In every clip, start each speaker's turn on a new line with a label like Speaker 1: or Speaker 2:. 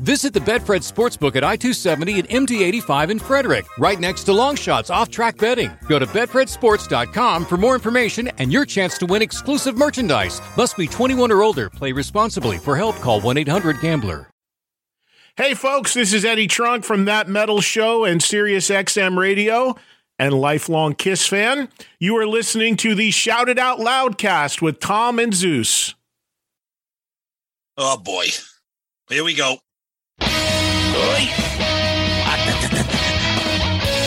Speaker 1: Visit the Betfred Sportsbook at I 270 and MD 85 in Frederick, right next to Longshots off track betting. Go to BetfredSports.com for more information and your chance to win exclusive merchandise. Must be 21 or older. Play responsibly. For help, call 1 800 Gambler.
Speaker 2: Hey, folks, this is Eddie Trunk from That Metal Show and Sirius XM Radio and lifelong Kiss fan. You are listening to the Shout It Out Loud cast with Tom and Zeus.
Speaker 3: Oh boy. Here we go.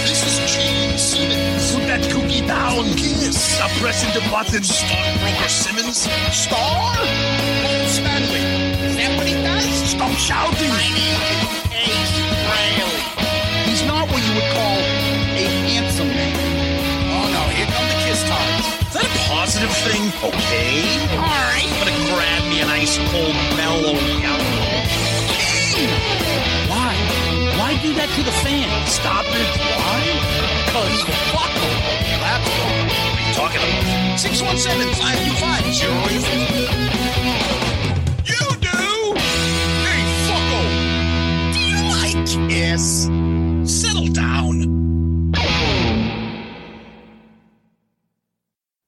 Speaker 3: This is Gene Simmons.
Speaker 4: Put that cookie down.
Speaker 3: Kiss.
Speaker 4: Stop pressing the button.
Speaker 3: Stockbroker Simmons.
Speaker 4: Star?
Speaker 3: Paul Stanley.
Speaker 4: Is that what he does? Stop shouting.
Speaker 3: My name is.
Speaker 4: He's not what you would call a handsome man.
Speaker 3: Oh no, here come the kiss times. Is that a positive thing? Okay.
Speaker 4: All right.
Speaker 3: I'm gonna grab me an ice cold mellow yellow.
Speaker 4: Do that to the fan? Stop it. Why? Because fuck them.
Speaker 3: That's wrong. What are you talking about? 617 525 You do? Hey, fucko! Do you like Kiss? Settle down.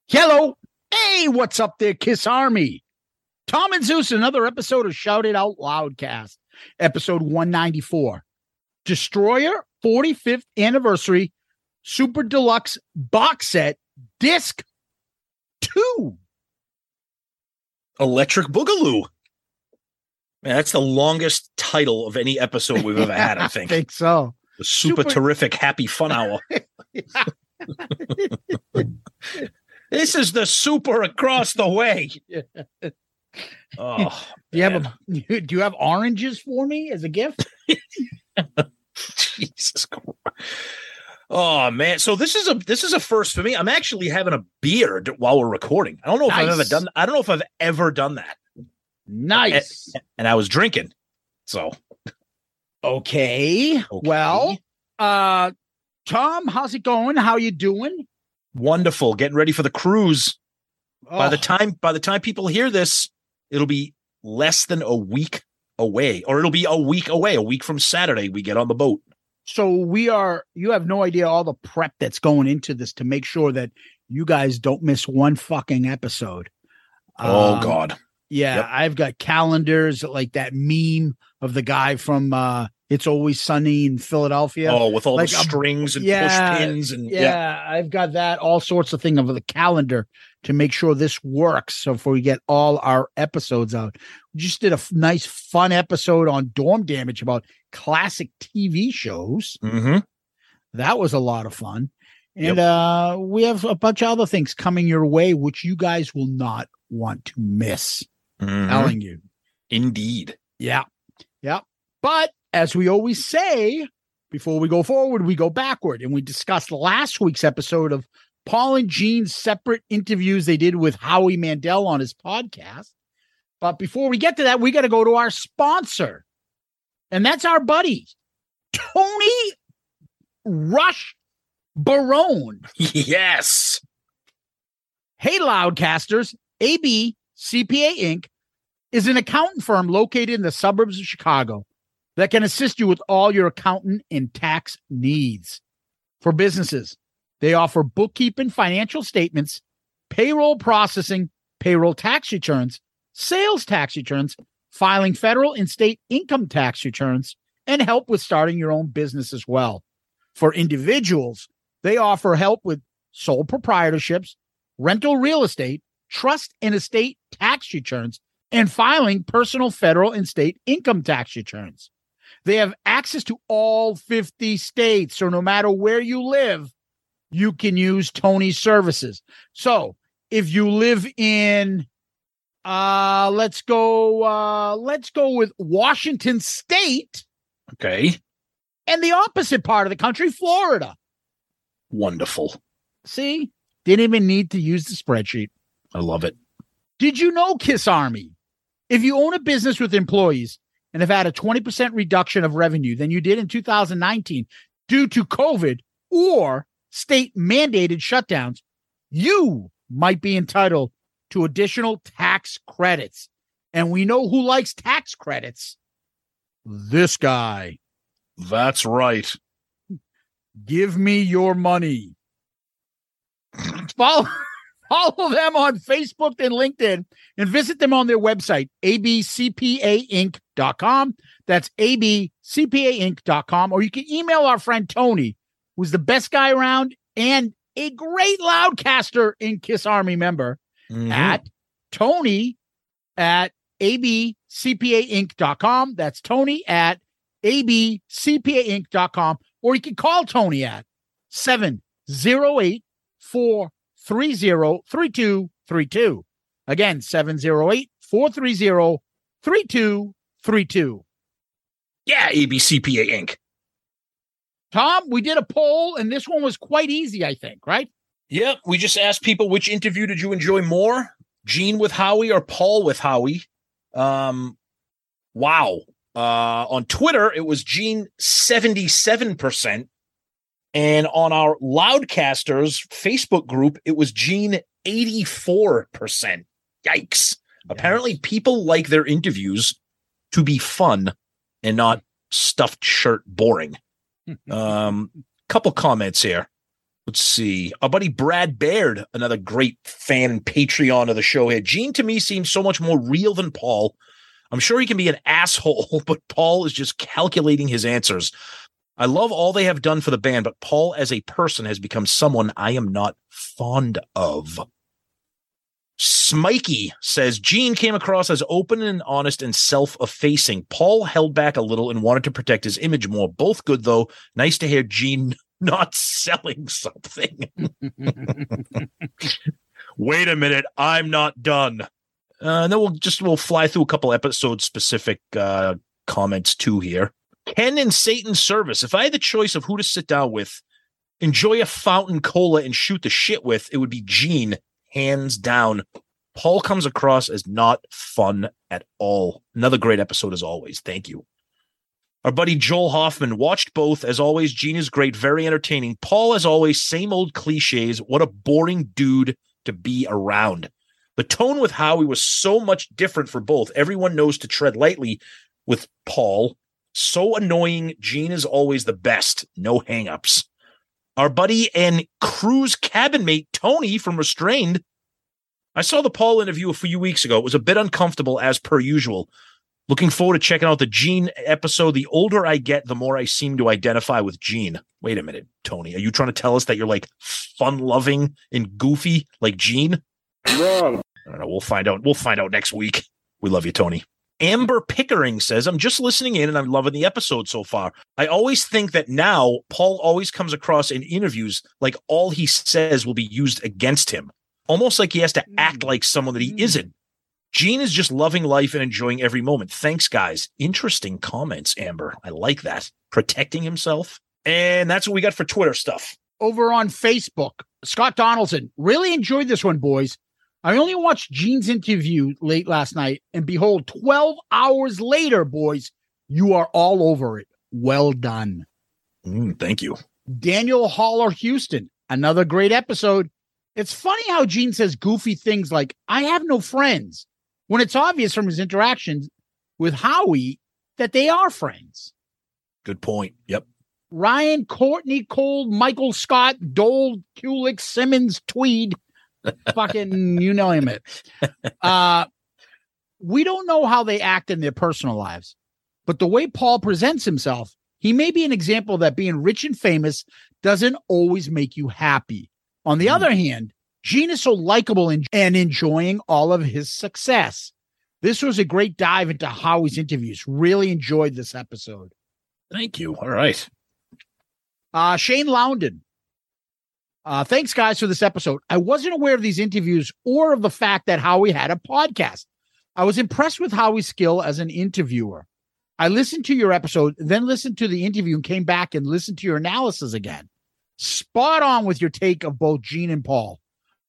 Speaker 4: Hello. Hey, what's up there, Kiss Army? Tom and Zeus, another episode of Shout It Out Loudcast, episode 194. Destroyer 45th anniversary super deluxe box set disc 2.
Speaker 3: Electric Boogaloo. Man, that's the longest title of any episode we've ever had, I think.
Speaker 4: I think so.
Speaker 3: The super,
Speaker 4: Super-
Speaker 3: terrific happy fun hour. this is the super across the way. Oh,
Speaker 4: Do you have a, do you have oranges for me as a gift?
Speaker 3: Jesus Christ. Oh man, so this is a this is a first for me. I'm actually having a beer while we're recording. I don't know if I've ever
Speaker 4: Nice.
Speaker 3: done. I don't know if I've ever done that.
Speaker 4: Nice.
Speaker 3: And I was drinking, so
Speaker 4: Okay. Well, uh Tom, how's it going? How you doing?
Speaker 3: wonderful. Getting ready for the cruise. By the
Speaker 4: Oh,
Speaker 3: time by the time people hear this, it'll be less than a week away, or it'll be a week away. A week from Saturday, we get on the boat.
Speaker 4: so we are you have no idea all the prep that's going into this to make sure that you guys don't miss one fucking episode.
Speaker 3: Oh
Speaker 4: Um,
Speaker 3: God,
Speaker 4: Yeah,
Speaker 3: Yep.
Speaker 4: I've got calendars like that meme of the guy from uh It's Always Sunny in Philadelphia.
Speaker 3: oh, with all
Speaker 4: like
Speaker 3: the
Speaker 4: a-
Speaker 3: strings and
Speaker 4: yeah,
Speaker 3: push pins and
Speaker 4: yeah,
Speaker 3: yeah.
Speaker 4: I've got that all sorts of thing of the calendar to make sure this works. So if we get all our episodes out, we just did a f- nice fun episode on dorm damage about classic TV shows.
Speaker 3: Mm-hmm.
Speaker 4: That was a lot of fun. And uh we have a bunch of other things coming your way, which you guys will not want to miss.
Speaker 3: Mm-hmm.
Speaker 4: Telling you.
Speaker 3: Indeed.
Speaker 4: Yeah. Yeah. But as we always say, before we go forward, we go backward. And we discussed last week's episode of Paul and Gene's separate interviews they did with Howie Mandel on his podcast. But before we get to that, we got to go to our sponsor. And that's our buddy, Tony Rush Barone.
Speaker 3: yes.
Speaker 4: Hey, Loudcasters, AB CPA Inc. is an accountant firm located in the suburbs of Chicago that can assist you with all your accountant and tax needs. For businesses, they offer bookkeeping, financial statements, payroll processing, payroll tax returns, sales tax returns, filing federal and state income tax returns, and help with starting your own business as well. For individuals, they offer help with sole proprietorships, rental real estate, trust and estate tax returns, and filing personal, federal, and state income tax returns. They have access to all 50 states. So no matter where you live, you can use Tony's services. So if you live in uh let's go uh let's go with Washington state
Speaker 3: Okay.
Speaker 4: and the opposite part of the country, Florida.
Speaker 3: Wonderful.
Speaker 4: See? Didn't even need to use the spreadsheet.
Speaker 3: I love it.
Speaker 4: Did you know, Kiss Army? If you own a business with employees and have had a 20% reduction of revenue than you did in 2019 due to COVID or state mandated shutdowns, you might be entitled to additional tax credits. And we know who likes tax credits. This guy.
Speaker 3: That's right.
Speaker 4: Give me your money. Follow, follow them on Facebook and LinkedIn and visit them on their website, abcpainc.com. That's abcpainc.com. Or you can email our friend Tony, who's the best guy around and a great loudcaster in Kiss Army member
Speaker 3: Mhm.
Speaker 4: at Tony at abcpainc.com. That's Tony at abcpainc.com. Or you can call Tony at 708 430 3232. Again, 708 430 3232.
Speaker 3: yeah, ABCPA Inc.
Speaker 4: Tom, we did a poll and this one was quite easy, I think, right?
Speaker 3: Yep. We just asked people which interview did you enjoy more? Gene with Howie or Paul with Howie? Um, wow. Uh, on Twitter, it was Gene 77%. And on our Loudcasters Facebook group, it was Gene 84%. Yikes. Apparently, people like their interviews to be fun and not stuffed shirt boring. Um, couple comments here. Let's see. Our buddy Brad Baird, another great fan and Patreon of the show here. Gene to me seems so much more real than Paul. I'm sure he can be an asshole, but Paul is just calculating his answers. I love all they have done for the band, but Paul as a person has become someone I am not fond of. Smikey says Gene came across as open and honest and self effacing. Paul held back a little and wanted to protect his image more. Both good, though. Nice to hear Gene not selling something. Wait a minute. I'm not done. Uh, and then we'll just we'll fly through a couple episode specific uh, comments too here. Ken and Satan's service. If I had the choice of who to sit down with, enjoy a fountain cola and shoot the shit with, it would be Gene, hands down. Paul comes across as not fun at all. Another great episode as always. Thank you. Our buddy Joel Hoffman watched both. As always, Gene is great, very entertaining. Paul, as always, same old cliches. What a boring dude to be around. The tone with Howie was so much different for both. Everyone knows to tread lightly with Paul. So annoying. Gene is always the best. No hangups. Our buddy and cruise cabin mate Tony from Restrained. I saw the Paul interview a few weeks ago. It was a bit uncomfortable as per usual. Looking forward to checking out the Gene episode. The older I get, the more I seem to identify with Gene. Wait a minute, Tony. Are you trying to tell us that you're like fun loving and goofy like Gene?
Speaker 5: Wrong.
Speaker 3: I don't know. We'll find out. We'll find out next week. We love you, Tony. Amber Pickering says, I'm just listening in and I'm loving the episode so far. I always think that now Paul always comes across in interviews like all he says will be used against him, almost like he has to act mm. like someone that he mm. isn't. Gene is just loving life and enjoying every moment. Thanks, guys. Interesting comments, Amber. I like that. Protecting himself. And that's what we got for Twitter stuff.
Speaker 4: over on Facebook. Scott Donaldson really enjoyed this one, boys. I only watched Gene's interview late last night, and behold, 12 hours later, boys, you are all over it. Well done.
Speaker 3: Mm, thank you.
Speaker 4: Daniel Haller Houston, another great episode. It's funny how Gene says goofy things like, I have no friends, when it's obvious from his interactions with Howie that they are friends.
Speaker 3: Good point. Yep.
Speaker 4: Ryan, Courtney, Cole, Michael Scott, Dole, Kulik, Simmons, Tweed, fucking you know him it. Uh, we don't know how they act in their personal lives, but the way Paul presents himself, he may be an example that being rich and famous doesn't always make you happy. On the
Speaker 3: Mm.
Speaker 4: other hand, Gene is so likable and, and enjoying all of his success. This was a great dive into Howie's interviews. Really enjoyed this episode.
Speaker 3: Thank you. All right.
Speaker 4: Uh, Shane Loudon. Uh, thanks, guys, for this episode. I wasn't aware of these interviews or of the fact that Howie had a podcast. I was impressed with Howie's skill as an interviewer. I listened to your episode, then listened to the interview and came back and listened to your analysis again. Spot on with your take of both Gene and Paul.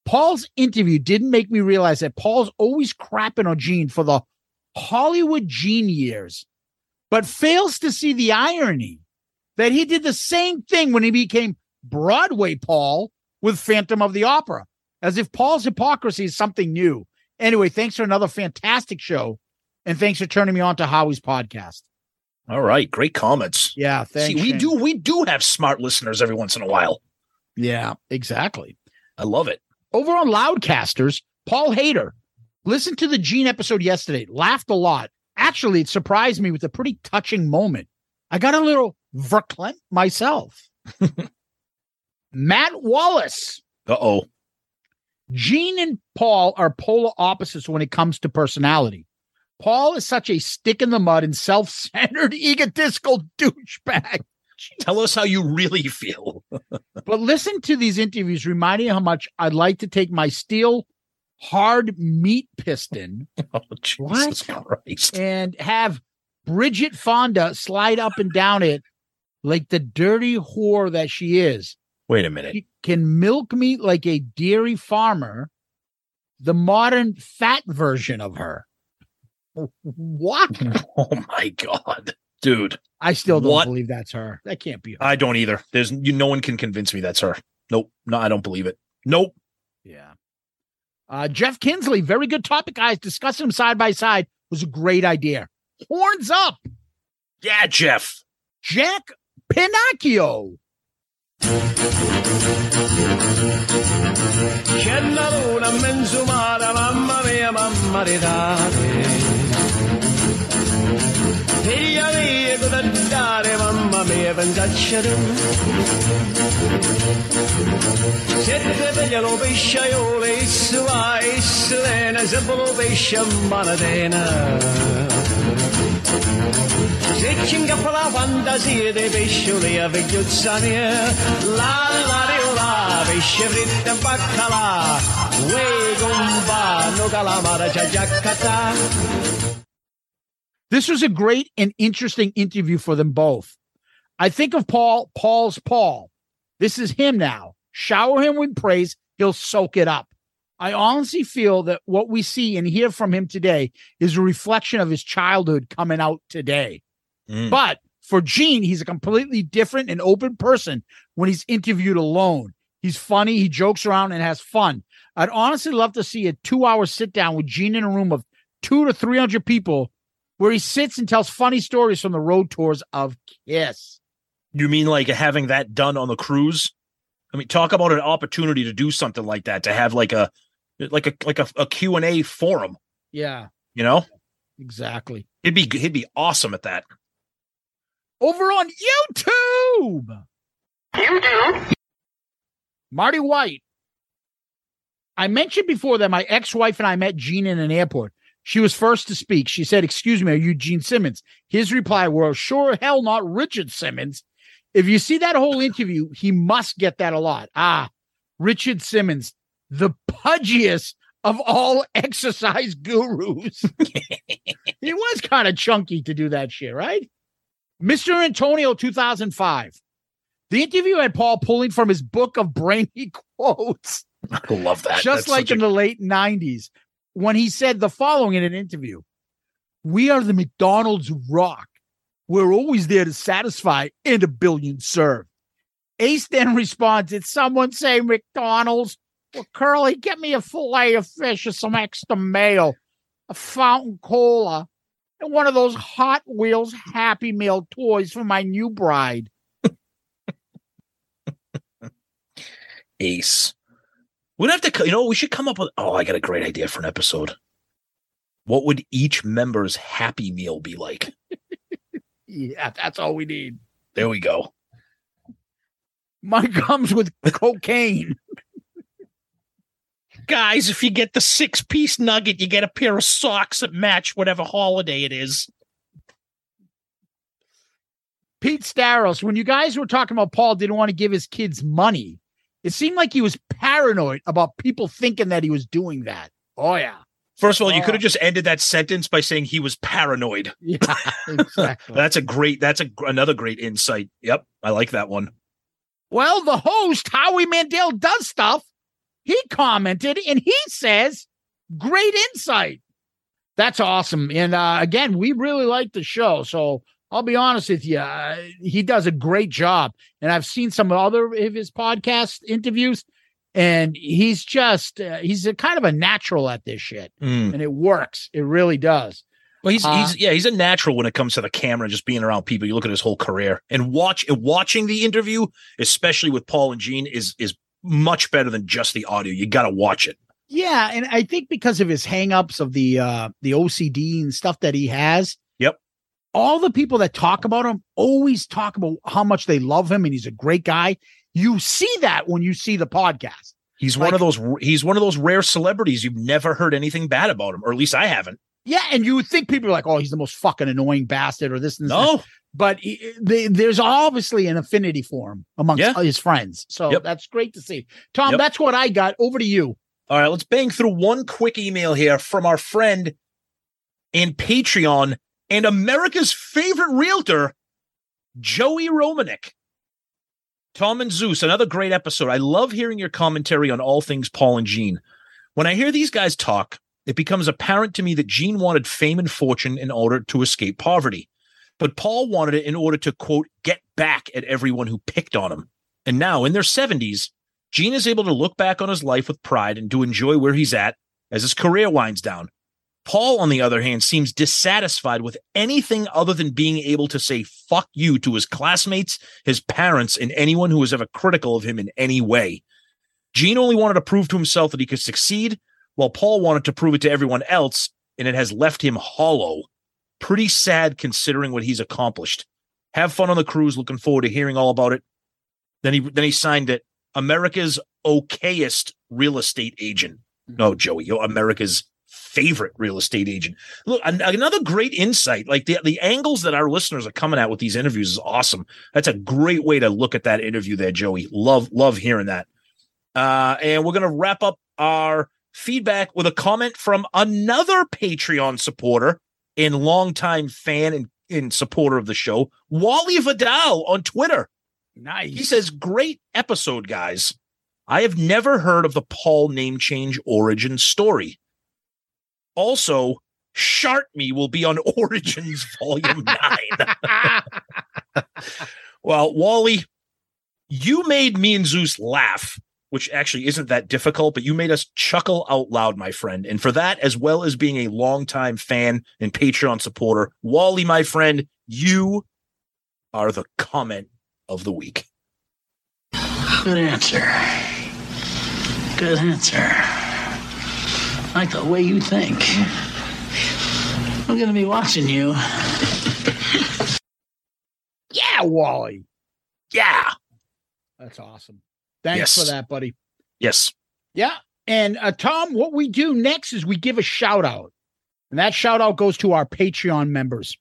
Speaker 4: Paul's interview didn't make me realize that Paul's always crapping on Gene for the Hollywood Gene years, but fails to see the irony that he did the same thing when he became Broadway Paul with Phantom of the Opera, as if Paul's hypocrisy is something new. Anyway, thanks for another fantastic show. And thanks for turning me on to Howie's podcast.
Speaker 3: All right. Great comments.
Speaker 4: Yeah, thanks.
Speaker 3: See, we
Speaker 4: Shane.
Speaker 3: do we do have smart listeners every once in a while.
Speaker 4: Yeah, exactly.
Speaker 3: I love it.
Speaker 4: Over on Loudcasters, Paul Hader listened to the Gene episode yesterday, laughed a lot. Actually, it surprised me with a pretty touching moment. I got a little verklempt myself. Matt Wallace.
Speaker 3: Uh oh.
Speaker 4: Gene and Paul are polar opposites when it comes to personality. Paul is such a stick in the mud and self centered, egotistical douchebag.
Speaker 3: Tell us how you really feel.
Speaker 4: But listen to these interviews, reminding how much I'd like to take my steel hard meat piston
Speaker 3: Oh, Jesus Christ.
Speaker 4: and have Bridget Fonda slide up and down it like the dirty whore that she is.
Speaker 3: Wait a minute.
Speaker 4: Can milk me like a dairy farmer, the modern fat version of her. What?
Speaker 3: Oh my God. Dude.
Speaker 4: I still don't
Speaker 3: What?
Speaker 4: believe that's her. That can't be her.
Speaker 3: I don't either. There's you no one can convince me that's her. Nope. No, I don't believe it. Nope.
Speaker 4: Yeah. Uh, Jeff Kinsley, very good topic, guys. Discussing them side by side was a great idea. Horns up,
Speaker 3: Yeah, Jeff.
Speaker 4: Jack Pinocchio.
Speaker 5: C'è la luna menzumata, mamma mia, mamma di dare. Figlia mia, cosa dare, mamma mia, pensaccia tu. Siete veglia lo pesciaiole, issu va, issu lena, se lo pesce manatena. La mia, la.
Speaker 4: This was a great and interesting interview for them both. I think of Paul, Paul's Paul. This is him now. Shower him with praise, he'll soak it up. I honestly feel that what we see and hear from him today is a reflection of his childhood coming out today.
Speaker 3: Mm.
Speaker 4: But for Gene, he's a completely different and open person when he's interviewed alone. He's funny, he jokes around and has fun. I'd honestly love to see a two hour sit down with Gene in a room of two to 300 people where he sits and tells funny stories from the road tours of Kiss.
Speaker 3: You mean like having that done on the cruise? I mean, talk about an opportunity to do something like that, to have like a like a like a, a Q&A forum,
Speaker 4: Yeah,
Speaker 3: you know?
Speaker 4: exactly.
Speaker 3: He'd be he'd be awesome at that.
Speaker 4: Over on YouTube. YouTube. Marty White. I mentioned before that my ex wife and I met Gene in an airport. She was first to speak. She said, Excuse me, are you Gene Simmons? His reply were, Sure, hell, not Richard Simmons. If you see that whole interview, he must get that a lot. Ah, Richard Simmons, the pudgiest of all exercise gurus. he was kind of chunky to do that shit, right? Mr. Antonio 2005. The interview had Paul pulling from his book of brainy quotes,
Speaker 3: I love that.
Speaker 4: just
Speaker 3: That's
Speaker 4: like in
Speaker 3: a-
Speaker 4: the late 90s, when he said the following in an interview We are the McDonald's rock. We're always there to satisfy and a billion serve. Ace then responds, Did someone say McDonald's? Well, Curly, get me a fillet of fish or some extra mayo, a fountain cola, and one of those Hot Wheels Happy Meal toys for my new bride.
Speaker 3: ace. We'd have to, you know, we should come up with. Oh, I got a great idea for an episode. What would each member's happy meal be like?
Speaker 4: Yeah, that's all we need.
Speaker 3: There we go.
Speaker 4: Mine comes with cocaine.
Speaker 3: Guys, if you get the six piece nugget, you get a pair of socks that match whatever holiday it is.
Speaker 4: Pete Staros, when you guys were talking about Paul didn't want to give his kids money, it seemed like he was paranoid about people thinking that he was doing that. Oh yeah.
Speaker 3: First of all, you
Speaker 4: Oh.
Speaker 3: could have just ended that sentence by saying he was paranoid.
Speaker 4: Yeah, exactly.
Speaker 3: That's a great. That's a another great insight. Yep, I like that one.
Speaker 4: well, the host, Howie Mandel, does stuff. He commented and he says, great insight. That's awesome. And uh, again, we really like the show. So I'll be honest with you. Uh, he does a great job. And I've seen some other of his podcast interviews, and he's just, uh, he's a kind of a natural at this shit.
Speaker 3: Mm.
Speaker 4: And it works. It really does.
Speaker 3: Well, he's
Speaker 4: Uh,
Speaker 3: he's yeah, he's a natural when it comes to the camera, and just being around people. You look at his whole career and watch and watching the interview, especially with Paul and Gene, is is much better than just the audio. You got to watch it.
Speaker 4: Yeah, and I think because of his hangups of the uh the OCD and stuff that he has.
Speaker 3: Yep.
Speaker 4: All the people that talk about him always talk about how much they love him and he's a great guy. You see that when you see the podcast.
Speaker 3: He's one of those. He's one of those rare celebrities you've never heard anything bad about him, or at least I haven't.
Speaker 4: Yeah, and you would think people are like, "Oh, he's the most fucking annoying bastard," or this and this.
Speaker 3: No,
Speaker 4: but he, they, there's obviously an affinity for him amongst
Speaker 3: Yeah.
Speaker 4: his friends. So
Speaker 3: Yep.
Speaker 4: that's great to see. Tom,
Speaker 3: Yep.
Speaker 4: that's what I got. Over to you.
Speaker 3: All right, let's bang through one quick email here from our friend and Patreon and America's favorite realtor, Joey Romanek. Tom and Zeus, another great episode. I love hearing your commentary on all things Paul and Gene. When I hear these guys talk, it becomes apparent to me that Gene wanted fame and fortune in order to escape poverty. But Paul wanted it in order to, quote, get back at everyone who picked on him. And now, in their 70s, Gene is able to look back on his life with pride and to enjoy where he's at as his career winds down. Paul, on the other hand, seems dissatisfied with anything other than being able to say fuck you to his classmates, his parents, and anyone who was ever critical of him in any way. Gene only wanted to prove to himself that he could succeed, while Paul wanted to prove it to everyone else, and it has left him hollow. Pretty sad considering what he's accomplished. Have fun on the cruise. Looking forward to hearing all about it. Then he then he signed it. America's okayest real estate agent. No, Joey, you're America's favorite real estate agent. Look, an- another great insight. Like the, the angles that our listeners are coming at with these interviews is awesome. That's a great way to look at that interview there, Joey. Love, love hearing that. Uh, and we're gonna wrap up our feedback with a comment from another Patreon supporter and longtime fan and, and supporter of the show, Wally Vidal on Twitter.
Speaker 4: Nice.
Speaker 3: He says, Great episode, guys. I have never heard of the Paul name change origin story. Also, Shart Me will be on Origins Volume 9. well, Wally, you made me and Zeus laugh, which actually isn't that difficult, but you made us chuckle out loud, my friend. And for that, as well as being a longtime fan and Patreon supporter, Wally, my friend, you are the comment of the week.
Speaker 6: Good answer. Good answer. I like the way you think. I'm gonna be watching you.
Speaker 4: yeah, Wally.
Speaker 3: Yeah.
Speaker 4: That's awesome. Thanks
Speaker 3: Yes.
Speaker 4: for that, buddy.
Speaker 3: Yes.
Speaker 4: Yeah. And uh, Tom, what we do next is we give a shout out. And that shout out goes to our Patreon members.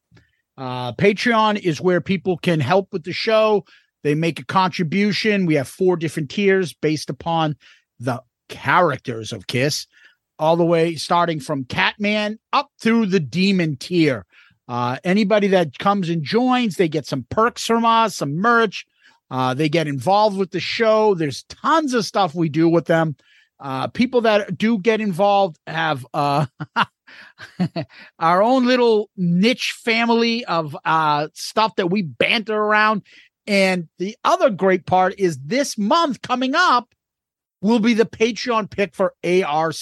Speaker 4: Uh, Patreon is where people can help with the show. They make a contribution. We have four different tiers based upon the characters of Kiss, all the way starting from Catman up through the demon tier. Uh, anybody that comes and joins, they get some perks from us, some merch. Uh, they get involved with the show. There's tons of stuff we do with them. Uh, people that do get involved have uh, our own little niche family of uh, stuff that we banter around. And the other great part is this month coming up will be the Patreon pick for ARC.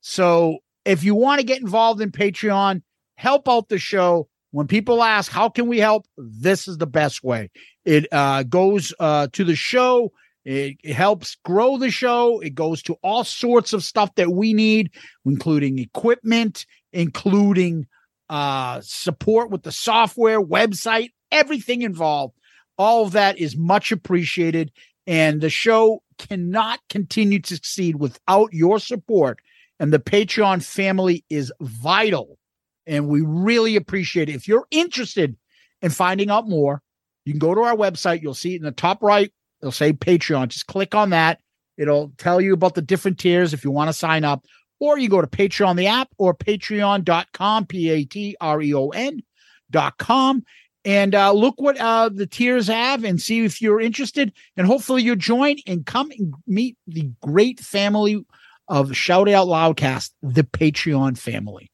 Speaker 4: So if you want to get involved in Patreon, help out the show. When people ask, how can we help? This is the best way. It uh, goes uh, to the show. It, it helps grow the show. It goes to all sorts of stuff that we need, including equipment, including uh, support with the software, website, everything involved. All of that is much appreciated. And the show cannot continue to succeed without your support. And the Patreon family is vital. And we really appreciate it. If you're interested in finding out more, you can go to our website. You'll see it in the top right. It'll say Patreon. Just click on that. It'll tell you about the different tiers if you want to sign up. Or you go to Patreon, the app, or patreon.com, P A T R E O N dot com and uh, look what uh, the tiers have and see if you're interested. And hopefully you'll join and come and meet the great family of Shout Out Loudcast, the Patreon family.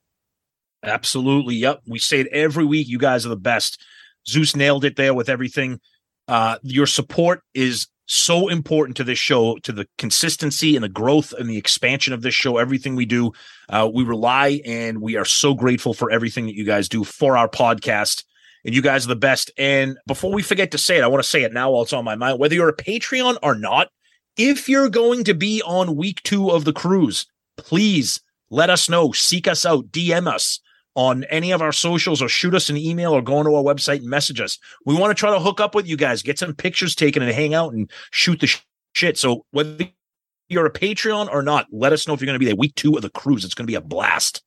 Speaker 3: Absolutely. Yep. We say it every week. You guys are the best. Zeus nailed it there with everything. Uh, your support is so important to this show, to the consistency and the growth and the expansion of this show. Everything we do, uh, we rely and we are so grateful for everything that you guys do for our podcast. And you guys are the best. And before we forget to say it, I want to say it now while it's on my mind. Whether you're a Patreon or not, if you're going to be on week two of the cruise, please let us know. Seek us out, DM us on any of our socials or shoot us an email or go onto our website and message us. We want to try to hook up with you guys, get some pictures taken and hang out and shoot the sh- shit. So whether you're a Patreon or not, let us know if you're going to be there week two of the cruise. It's going to be a blast.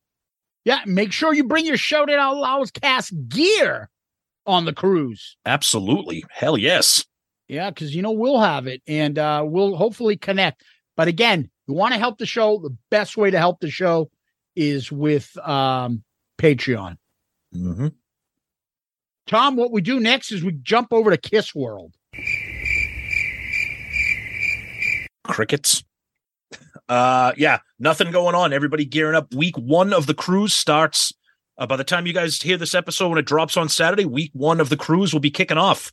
Speaker 4: Yeah, make sure you bring your Shout It Out Loud cast gear on the cruise.
Speaker 3: Absolutely. Hell yes.
Speaker 4: Yeah, because you know we'll have it and uh we'll hopefully connect. But again, you want to help the show, the best way to help the show is with um Patreon.
Speaker 3: Mm-hmm.
Speaker 4: Tom, what we do next is we jump over to Kiss World.
Speaker 3: Crickets. Uh, yeah, nothing going on. Everybody gearing up. Week one of the cruise starts. Uh, by the time you guys hear this episode, when it drops on Saturday, week one of the cruise will be kicking off.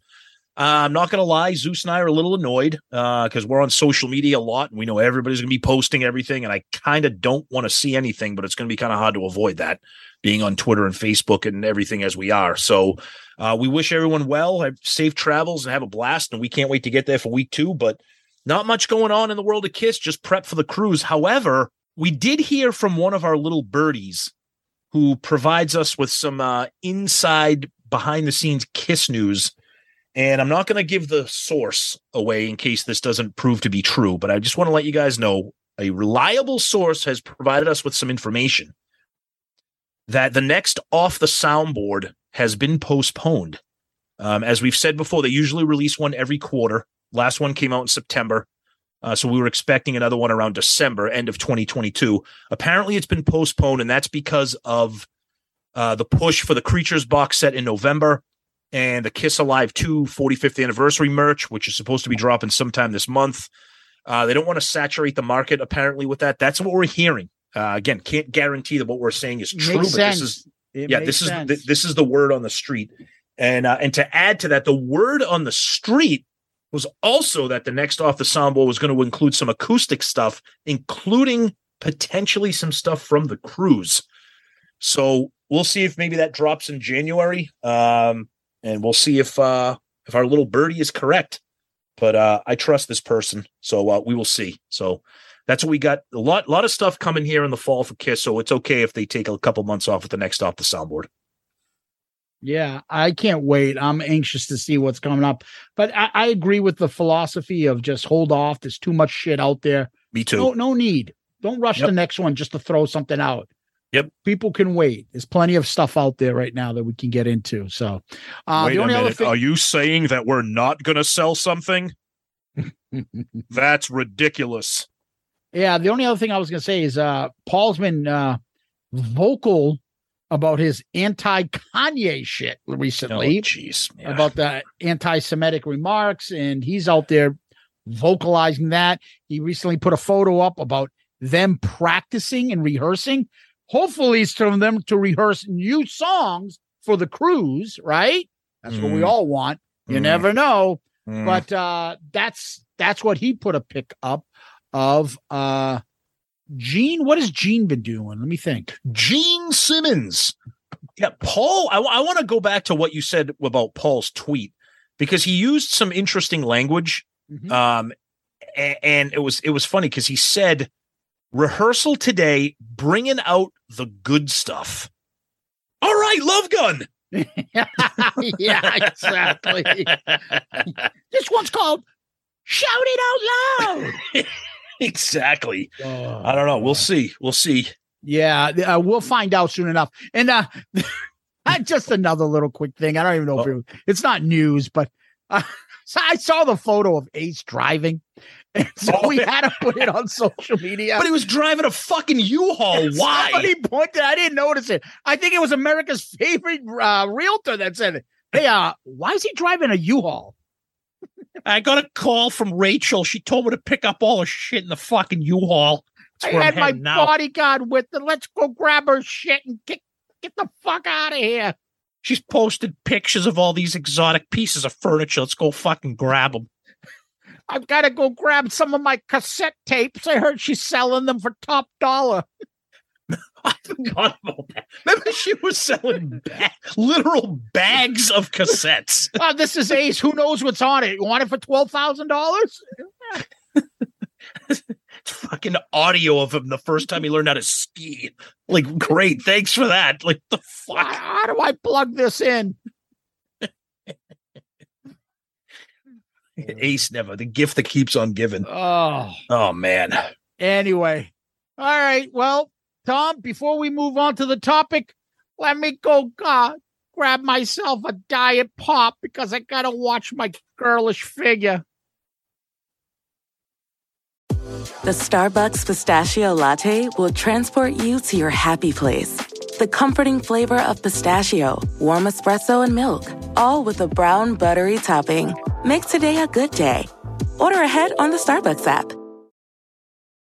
Speaker 3: Uh, I'm not going to lie, Zeus and I are a little annoyed because uh, we're on social media a lot and we know everybody's going to be posting everything. And I kind of don't want to see anything, but it's going to be kind of hard to avoid that being on Twitter and Facebook and everything as we are. So uh, we wish everyone well, have safe travels, and have a blast. And we can't wait to get there for week two. But not much going on in the world of Kiss, just prep for the cruise. However, we did hear from one of our little birdies who provides us with some uh, inside behind the scenes Kiss news and I'm not going to give the source away in case this doesn't prove to be true, but I just want to let you guys know a reliable source has provided us with some information that the next off the soundboard has been postponed. Um, as we've said before, they usually release one every quarter. Last one came out in September. Uh, so we were expecting another one around December, end of 2022. Apparently, it's been postponed, and that's because of uh, the push for the Creatures box set in November and the Kiss Alive 2 45th anniversary merch, which is supposed to be dropping sometime this month. Uh, they don't want to saturate the market apparently with that. That's what we're hearing. Uh, again, can't guarantee that what we're saying is true,
Speaker 4: Makes
Speaker 3: but
Speaker 4: sense.
Speaker 3: this is
Speaker 4: It
Speaker 3: yeah, this is th- this is the word on the street. And uh, and to add to that, the word on the street was also that the next off the soundboard was going to include some acoustic stuff, including potentially some stuff from the cruise. So we'll see if maybe that drops in January. Um, and we'll see if uh if our little birdie is correct. But uh I trust this person, so uh, we will see. So that's what we got. A lot, lot of stuff coming here in the fall for Kiss. So it's okay if they take a couple months off with the next off the soundboard.
Speaker 4: Yeah, I can't wait. I'm anxious to see what's coming up. But I, I agree with the philosophy of just hold off. There's too much shit out there.
Speaker 3: Me too.
Speaker 4: No, no need. Don't rush
Speaker 3: Yep.
Speaker 4: the next one just to throw something out.
Speaker 3: Yep.
Speaker 4: People can wait. There's plenty of stuff out there right now that we can get into. So, uh,
Speaker 3: Wait
Speaker 4: the
Speaker 3: a
Speaker 4: only other thing,
Speaker 3: Are you saying that we're not going to sell something? That's ridiculous.
Speaker 4: yeah, the only other thing I was going to say is uh, Paul's been uh, vocal about his anti Kanye shit
Speaker 3: Oh,
Speaker 4: recently.
Speaker 3: jeez. Yeah.
Speaker 4: about the anti-Semitic remarks, and he's out there vocalizing that. He recently put a photo up about them practicing and rehearsing. Hopefully, it's from them to rehearse new songs for the cruise, right? That's what we
Speaker 3: Mm.
Speaker 4: all want. You
Speaker 3: Mm.
Speaker 4: never know,
Speaker 3: Mm.
Speaker 4: but uh, that's that's what he put a pic up of. Uh, Gene, what has Gene been doing? Let me think.
Speaker 3: Gene Simmons. Yeah, Paul, I, I want to go back to what you said about Paul's tweet because he used some interesting language.
Speaker 4: Mhm.
Speaker 3: Um, a- and, it was it was funny because he said rehearsal today, bringing out the good stuff. All right, Love Gun.
Speaker 4: yeah, exactly. this one's called Shout it out loud.
Speaker 3: exactly. I don't know. We'll see. We'll see.
Speaker 4: Yeah, uh, we'll find out soon enough. And uh just another little quick thing. I don't even know if
Speaker 3: Oh.
Speaker 4: it, it's not news, but uh, so I saw the photo of Ace driving. And so
Speaker 3: Oh,
Speaker 4: we had to put it on social media.
Speaker 3: But he was driving a fucking U-Haul. Why?
Speaker 4: Somebody pointed. I didn't notice it. I think it was America's favorite uh, realtor that said, "Hey, uh, why is he driving a U-Haul?"
Speaker 3: I got a call from Rachel. She told me to pick up all her shit in the fucking U-Haul.
Speaker 4: I
Speaker 3: I'm
Speaker 4: had my
Speaker 3: now.
Speaker 4: bodyguard with her. Let's go grab her shit and get get the fuck out of here.
Speaker 3: She's posted pictures of all these exotic pieces of furniture. Let's go fucking grab them.
Speaker 4: I've got to go grab some of my cassette tapes. I heard she's selling them for top dollar.
Speaker 3: I forgot about that. Remember, she was selling ba- literal bags of cassettes.
Speaker 4: Oh, this is Ace. Who knows what's on it? You want it for twelve thousand dollars?
Speaker 3: It's fucking audio of him the first time he learned how to ski. Like, great, thanks for that. Like, the fuck.
Speaker 4: How do I plug this in?
Speaker 3: Ace never, the gift that keeps on giving.
Speaker 4: Oh,
Speaker 3: Oh man.
Speaker 4: anyway. All right. Well, Tom, before we move on to the topic, let me go uh, grab myself a diet pop because I gotta watch my girlish figure.
Speaker 7: The Starbucks pistachio latte will transport you to your happy place. The comforting flavor of pistachio, warm espresso, and milk, all with a brown buttery topping. Make today a good day. Order ahead on the Starbucks app.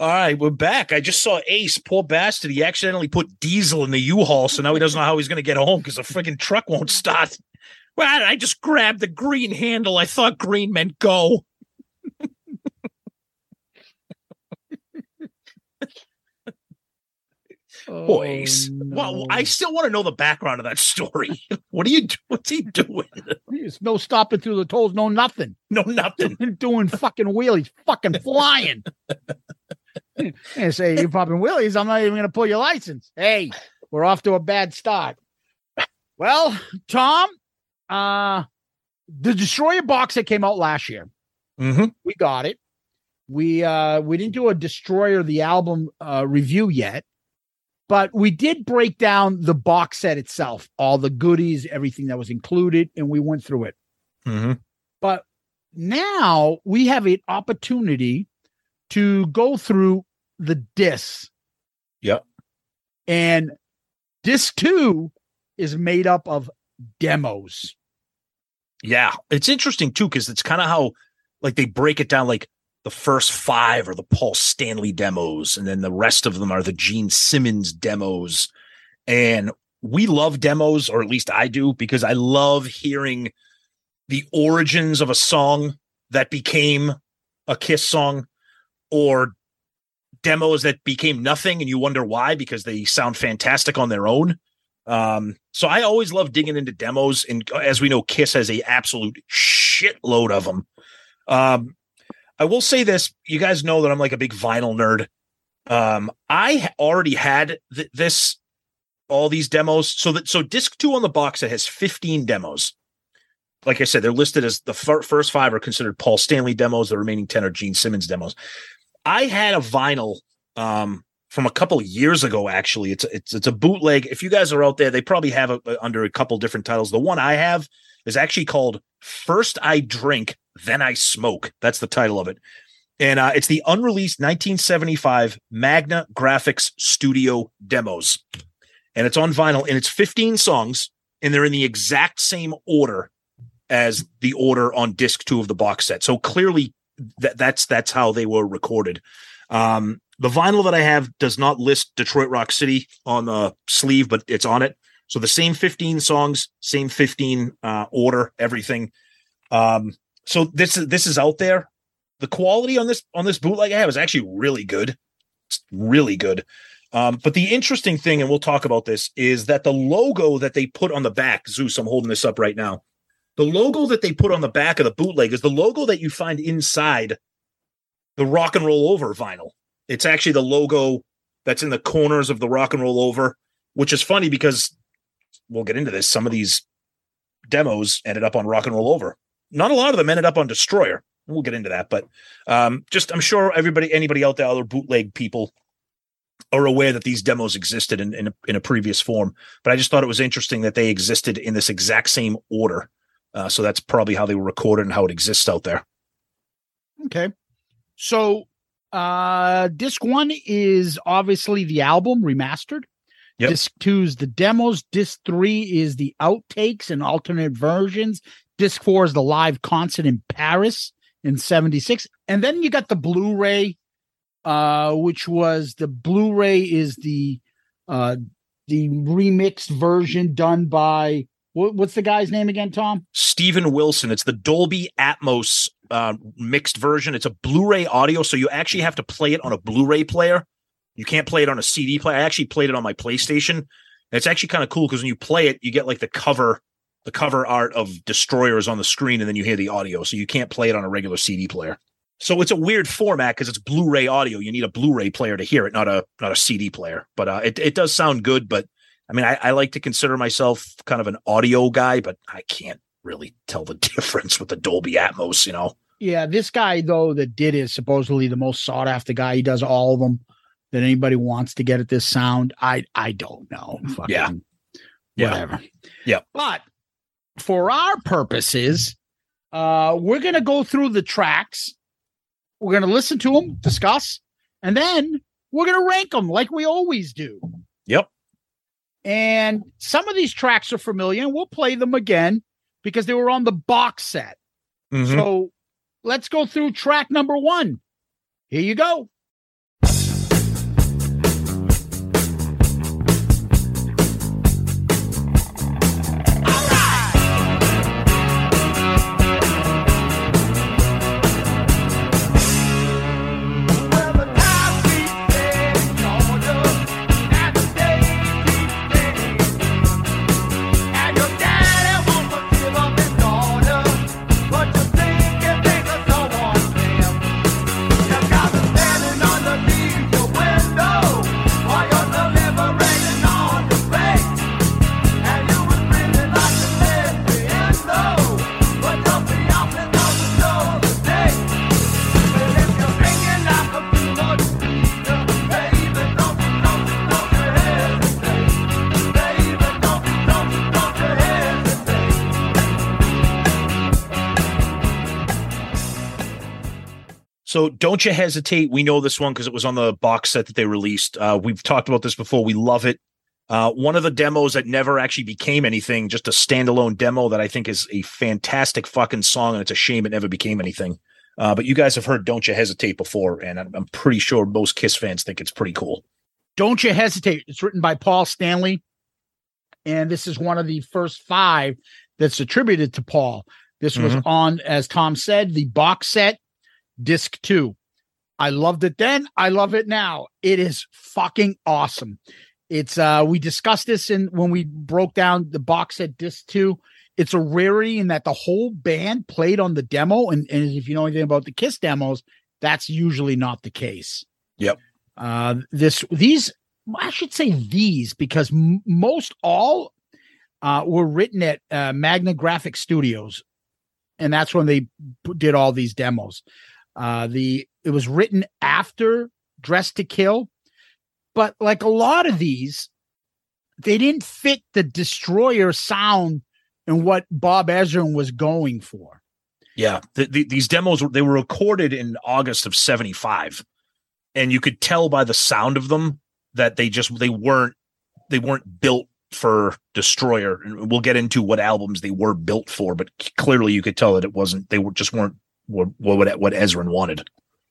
Speaker 3: All right, we're back. I just saw Ace, poor bastard. He accidentally put diesel in the U-Haul, so now he doesn't know how he's going to get home because the freaking truck won't start. Well, I just grabbed the green handle. I thought green meant go. Oh, poor Ace. Well, I still want to know the background of that story. what are you? do- What's he doing?
Speaker 4: There's no stopping through the tolls, no nothing.
Speaker 3: No, nothing.
Speaker 4: Doing fucking wheelies, fucking flying. And say you're popping wheelies, I'm not even gonna pull your license. Hey, we're off to a bad start. Well, Tom, uh the Destroyer box that came out last year,
Speaker 3: Mm-hmm.
Speaker 4: we got it. We uh we didn't do a Destroyer the album uh review yet, but we did break down the box set itself, all the goodies, everything that was included, and we went through it.
Speaker 3: Mm-hmm.
Speaker 4: But now we have an opportunity to go through the discs.
Speaker 3: Yep.
Speaker 4: And disc two is made up of demos.
Speaker 3: Yeah, it's interesting too because it's kind of how like they break it down like the first five are the Paul Stanley demos, and then the rest of them are the Gene Simmons demos. And we love demos, or at least I do, because I love hearing the origins of a song that became a Kiss song, or demos that became nothing, and you wonder why because they sound fantastic on their own. Um, so I always love digging into demos, and as we know, Kiss has a absolute shitload of them. Um, I will say this: you guys know that I'm like a big vinyl nerd. Um, I already had th- this, all these demos. So that so disc two on the box that has 15 demos. Like I said, they're listed as the fir- first five are considered Paul Stanley demos. The remaining 10 are Gene Simmons demos. I had a vinyl um, from a couple years ago. Actually, it's it's it's a bootleg. If you guys are out there, they probably have it under a couple different titles. The one I have is actually called "First I Drink, Then I Smoke." That's the title of it, and uh, it's the unreleased 1975 Magna Graphics Studio demos, and it's on vinyl, and it's 15 songs, and they're in the exact same order as the order on disc two of the box set. So clearly, that that's that's how they were recorded. Um, the vinyl that I have does not list Detroit Rock City on the sleeve, but it's on it. So the same 15 songs, same 15 uh, order, everything. Um, so this is this is out there. The quality on this on this bootleg I have is actually really good. It's really good. Um, but the interesting thing, and we'll talk about this, is that the logo that they put on the back, Zeus, I'm holding this up right now. The logo that they put on the back of the bootleg is the logo that you find inside the rock and roll over vinyl. It's actually the logo that's in the corners of the rock and roll over, which is funny because we'll get into this. Some of these demos ended up on rock and roll over. Not a lot of them ended up on Destroyer. We'll get into that, but um, just I'm sure everybody, anybody out there, other bootleg people are aware that these demos existed in in a, in a previous form. But I just thought it was interesting that they existed in this exact same order. Uh, so that's probably how they were recorded and how it exists out there.
Speaker 4: Okay. So uh disc one is obviously the album remastered.
Speaker 3: Yep.
Speaker 4: Disc two is the demos. Disc three is the outtakes and alternate versions. Disc four is the live concert in Paris in 76. And then you got the Blu-ray, uh, which was the Blu-ray is the uh the remixed version done by what's the guy's name again, Tom?
Speaker 3: Steven Wilson. It's the Dolby Atmos uh, mixed version. It's a Blu-ray audio, so you actually have to play it on a Blu-ray player. You can't play it on a CD player. I actually played it on my PlayStation. And it's actually kind of cool because when you play it, you get like the cover, the cover art of Destroyers on the screen, and then you hear the audio. So you can't play it on a regular CD player. So it's a weird format because it's Blu-ray audio. You need a Blu-ray player to hear it, not a not a CD player. But uh, it it does sound good. But I mean, I, I like to consider myself kind of an audio guy, but I can't really tell the difference with the Dolby Atmos. You know.
Speaker 4: Yeah, this guy though that did is supposedly the most sought after guy. He does all of them that anybody wants to get at this sound. I I don't know. Fucking
Speaker 3: Yeah.
Speaker 4: Whatever.
Speaker 3: Yeah.
Speaker 4: But for our purposes, uh, we're gonna go through the tracks. We're gonna listen to them, discuss, and then we're gonna rank them like we always do.
Speaker 3: Yep.
Speaker 4: And some of these tracks are familiar, and we'll play them again because they were on the box set.
Speaker 3: Mhm.
Speaker 4: So let's go through track number one. Here you go.
Speaker 3: So don't you hesitate. We know this one because it was on the box set that they released. Uh, we've talked about this before. We love it. Uh, one of the demos that never actually became anything, just a standalone demo that I think is a fantastic fucking song, and it's a shame it never became anything. Uh, but you guys have heard "Don't You Hesitate" before, and I'm, I'm pretty sure most Kiss fans think it's pretty cool.
Speaker 4: Don't you hesitate. It's written by Paul Stanley. And this is one of the first five that's attributed to Paul. This was
Speaker 3: Mhm.
Speaker 4: on, as Tom said, the box set, disc two. I loved it then. I love it now. It is fucking awesome. It's uh we discussed this in when we broke down the box set disc two. It's a rarity in that the whole band played on the demo. And, and if you know anything about the Kiss demos, that's usually not the case.
Speaker 3: Yep.
Speaker 4: Uh, this these I should say these because m- most all uh, were written at uh, Magna Graphic Studios, and that's when they p- did all these demos. Uh, the it was written after Dress to Kill, but like a lot of these, they didn't fit the Destroyer sound and what Bob Ezrin was going for.
Speaker 3: Yeah, the, the, these demos they were recorded in August of '75, and you could tell by the sound of them that they just they weren't they weren't built for Destroyer. And we'll get into what albums they were built for, but clearly you could tell that it wasn't. They were just weren't what what what Ezrin wanted.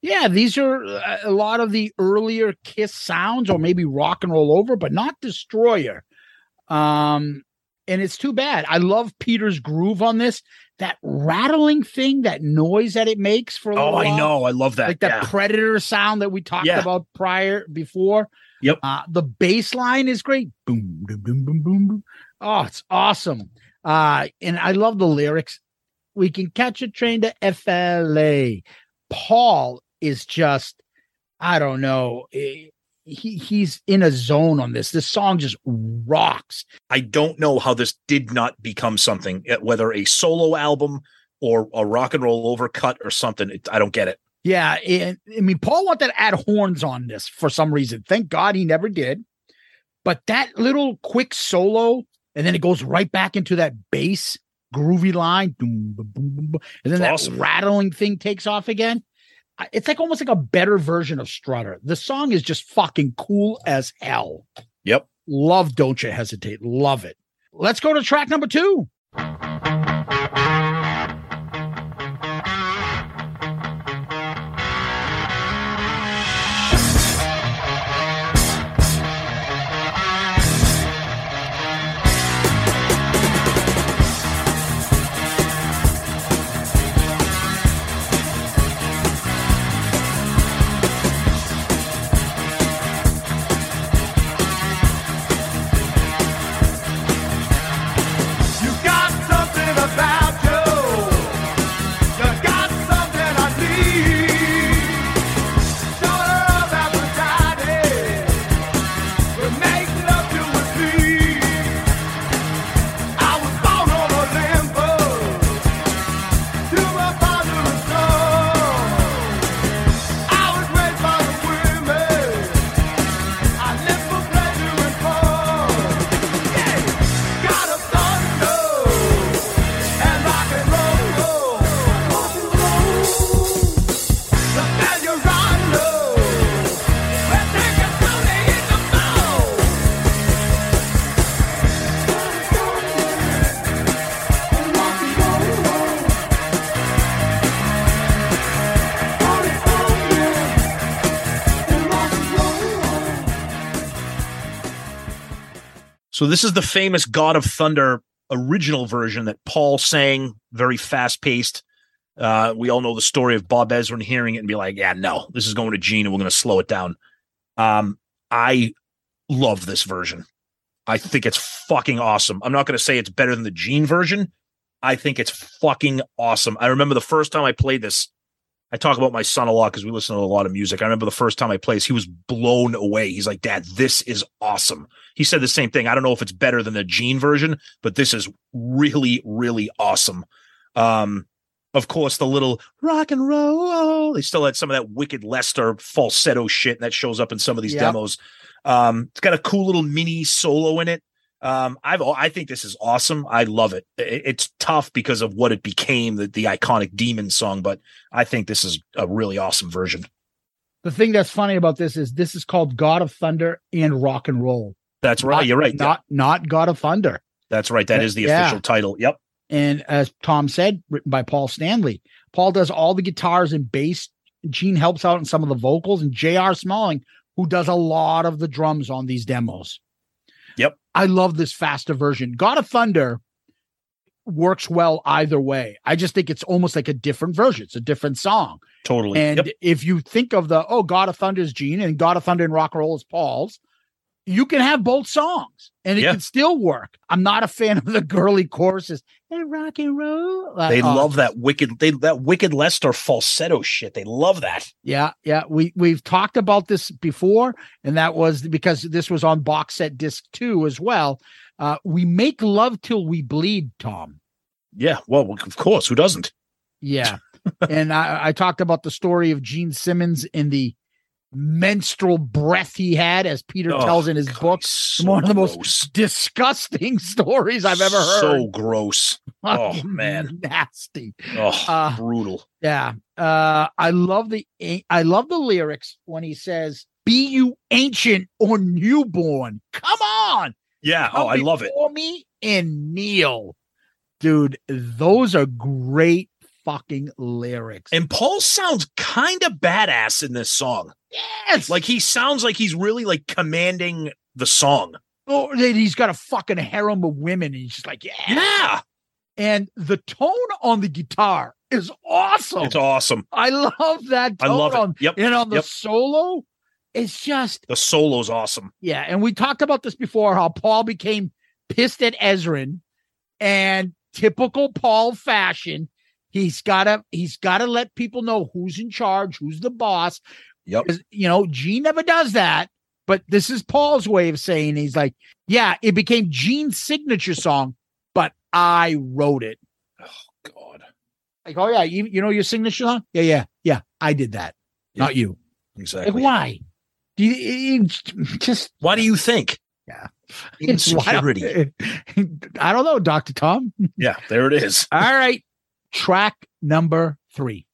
Speaker 4: Yeah, these are uh, a lot of the earlier Kiss sounds, or maybe rock and roll over, but not Destroyer. Um, and it's too bad. I love Peter's groove on this. That rattling thing, that noise that it makes for a
Speaker 3: Oh, I
Speaker 4: while,
Speaker 3: know. I love that.
Speaker 4: like that
Speaker 3: yeah.
Speaker 4: predator sound that we talked
Speaker 3: Yeah.
Speaker 4: about prior before.
Speaker 3: Yep.
Speaker 4: Uh, the bass line is great. Boom, boom, boom, boom, boom, boom. Oh, it's awesome. Uh, and I love the lyrics. We can catch a train to FLA. Paul is just, I don't know. eh, He he's in a zone on this. This song just rocks.
Speaker 3: I don't know how this did not become something, eh, whether a solo album or a rock and roll overcut or something. It, I don't get it.
Speaker 4: Yeah, and I mean, Paul wanted to add horns on this for some reason. Thank God he never did. But that little quick solo, and then it goes right back into that bass groovy line, boom, boom, boom, boom, and then that
Speaker 3: awesome.
Speaker 4: rattling thing takes off again. It's like almost like a better version of Strutter. The song is just fucking cool as hell.
Speaker 3: Yep.
Speaker 4: Love Don't You Hesitate. Love it. Let's go to track number two.
Speaker 3: So this is the famous God of Thunder original version that Paul sang, very fast paced. Uh, we all know the story of Bob Ezrin hearing it and be like, "Yeah, no, this is going to Gene, and we're going to slow it down." Um, I love this version. I think it's fucking awesome. I'm not going to say it's better than the Gene version. I think it's fucking awesome. I remember the first time I played this. I talk about my son a lot because we listen to a lot of music. I remember the first time I played, this, he was blown away. He's like, "Dad, this is awesome." He said the same thing. I don't know if it's better than the Gene version, but this is really, really awesome. Um, of course, the little rock and roll. They still had some of that wicked Lester falsetto shit, that shows up in some of these
Speaker 4: Yep.
Speaker 3: demos. Um, it's got a cool little mini solo in it. Um, I've I think this is awesome. I love it. It's tough because of what it became, the, the iconic demon song, but I think this is a really awesome version.
Speaker 4: The thing that's funny about this is this is called God of Thunder and Rock and Roll.
Speaker 3: That's right.
Speaker 4: Not-
Speaker 3: You're right.
Speaker 4: Not not God of Thunder.
Speaker 3: That's right. That is the
Speaker 4: Yeah.
Speaker 3: official title. Yep.
Speaker 4: And as Tom said, written by Paul Stanley. Paul does all the guitars and bass. Gene helps out in some of the vocals, and J.R. Smalling, who does a lot of the drums on these demos.
Speaker 3: Yep.
Speaker 4: I love this faster version. God of Thunder works well either way. I just think it's almost like a different version. It's a different song.
Speaker 3: Totally.
Speaker 4: And
Speaker 3: Yep.
Speaker 4: if you think of the oh God of Thunder is Gene and God of Thunder and Rock and Roll is Paul's, you can have both songs and it
Speaker 3: Yeah.
Speaker 4: can still work. I'm not a fan of the girly choruses. Hey, rock and roll. Uh,
Speaker 3: They
Speaker 4: uh,
Speaker 3: love that wicked they that wicked Lester falsetto shit. They love that.
Speaker 4: Yeah, yeah. We we've talked about this before, and that was because this was on box set disc two as well. Uh, we make love till we bleed, Tom.
Speaker 3: Yeah. Well, of course. Who doesn't?
Speaker 4: Yeah. and I, I talked about the story of Gene Simmons in the menstrual breath he had, as Peter
Speaker 3: Oh,
Speaker 4: tells in his
Speaker 3: God,
Speaker 4: book.
Speaker 3: so
Speaker 4: one of the most disgusting stories I've ever heard.
Speaker 3: So gross. oh, man.
Speaker 4: nasty.
Speaker 3: Oh,
Speaker 4: Uh,
Speaker 3: brutal.
Speaker 4: Yeah. Uh I love the I love the lyrics when he says, Be you ancient or newborn. Come on.
Speaker 3: Yeah. Oh, I love it.
Speaker 4: before me and kneel. Dude, those are great fucking lyrics.
Speaker 3: And Paul sounds kind of badass in this song.
Speaker 4: yes,
Speaker 3: Like he sounds like he's really like commanding the song.
Speaker 4: oh, that he's got a fucking harem of women, and he's just like, yeah.
Speaker 3: Yeah.
Speaker 4: And the tone on the guitar is awesome.
Speaker 3: It's awesome.
Speaker 4: I love that.
Speaker 3: I love
Speaker 4: on,
Speaker 3: it. Yep.
Speaker 4: And on the
Speaker 3: Yep.
Speaker 4: solo, it's just
Speaker 3: The solo's awesome.
Speaker 4: yeah. And we talked about this before. How Paul became pissed at Ezrin, and typical Paul fashion, he's gotta he's gotta let people know who's in charge, who's the boss.
Speaker 3: Yep.
Speaker 4: you know, Gene never does that. But this is Paul's way of saying he's like, yeah, it became Gene's signature song, but I wrote it.
Speaker 3: Oh God.
Speaker 4: Like, oh yeah, you, you know your signature song? Yeah, yeah, yeah. I did that,
Speaker 3: Yeah.
Speaker 4: not you.
Speaker 3: Exactly.
Speaker 4: Like, why? Do you, just
Speaker 3: Why do you think?
Speaker 4: Yeah.
Speaker 3: Insecurity.
Speaker 4: I don't know, Doctor Tom.
Speaker 3: yeah, there it is.
Speaker 4: All right, track number three.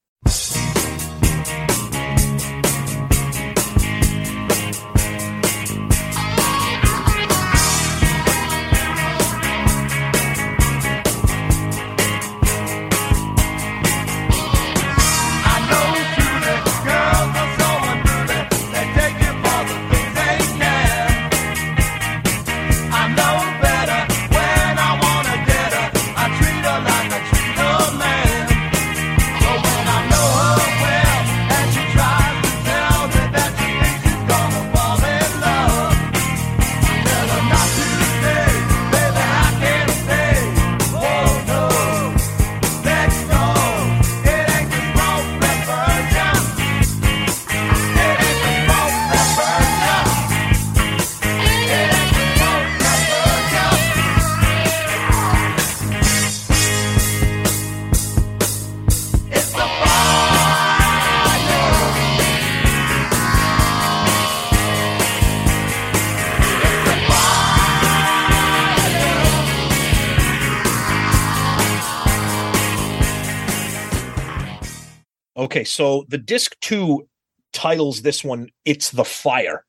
Speaker 3: Okay, so the disc two titles this one "It's the Fire."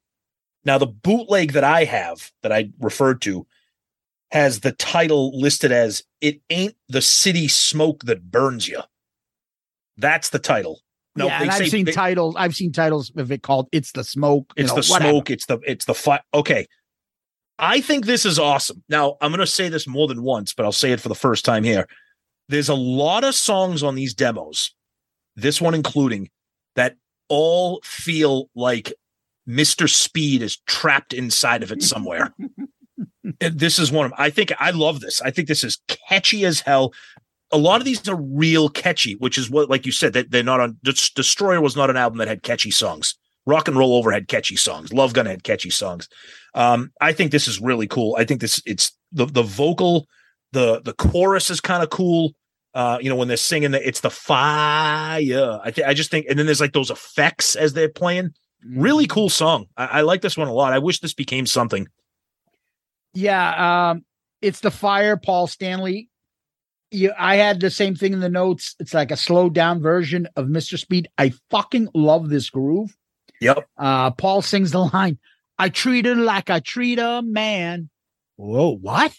Speaker 3: Now, the bootleg that I have that I referred to has the title listed as "It Ain't the City Smoke That Burns You." That's the title. No,
Speaker 4: yeah, and I've seen
Speaker 3: they-
Speaker 4: titles. I've seen titles of it called "It's the Smoke." you
Speaker 3: It's
Speaker 4: know,
Speaker 3: the
Speaker 4: whatever.
Speaker 3: smoke. It's the it's the fire. Okay. I think this is awesome. Now, I'm going to say this more than once, but I'll say it for the first time here. There's a lot of songs on these demos, this one including, that all feel like Mr. Speed is trapped inside of it somewhere. this is one of I think I love this. I think this is catchy as hell. A lot of these are real catchy, which is what, like you said, that they're not on. Destroyer was not an album that had catchy songs. Rock and Roll Over had catchy songs. Love Gun had catchy songs. Um, I think this is really cool. I think this it's the the vocal, the the chorus is kind of cool. Uh, you know when they're singing the it's the fire. I think I just think, and then there's like those effects as they're playing. Really cool song. I, I like this one a lot. I wish this became something.
Speaker 4: Yeah, um, it's the fire, Paul Stanley. Yeah, I had the same thing in the notes. It's like a slowed down version of Mr. Speed. I fucking love this groove.
Speaker 3: Yep.
Speaker 4: Uh, Paul sings the line, I treat her like I treat a man. Whoa, what?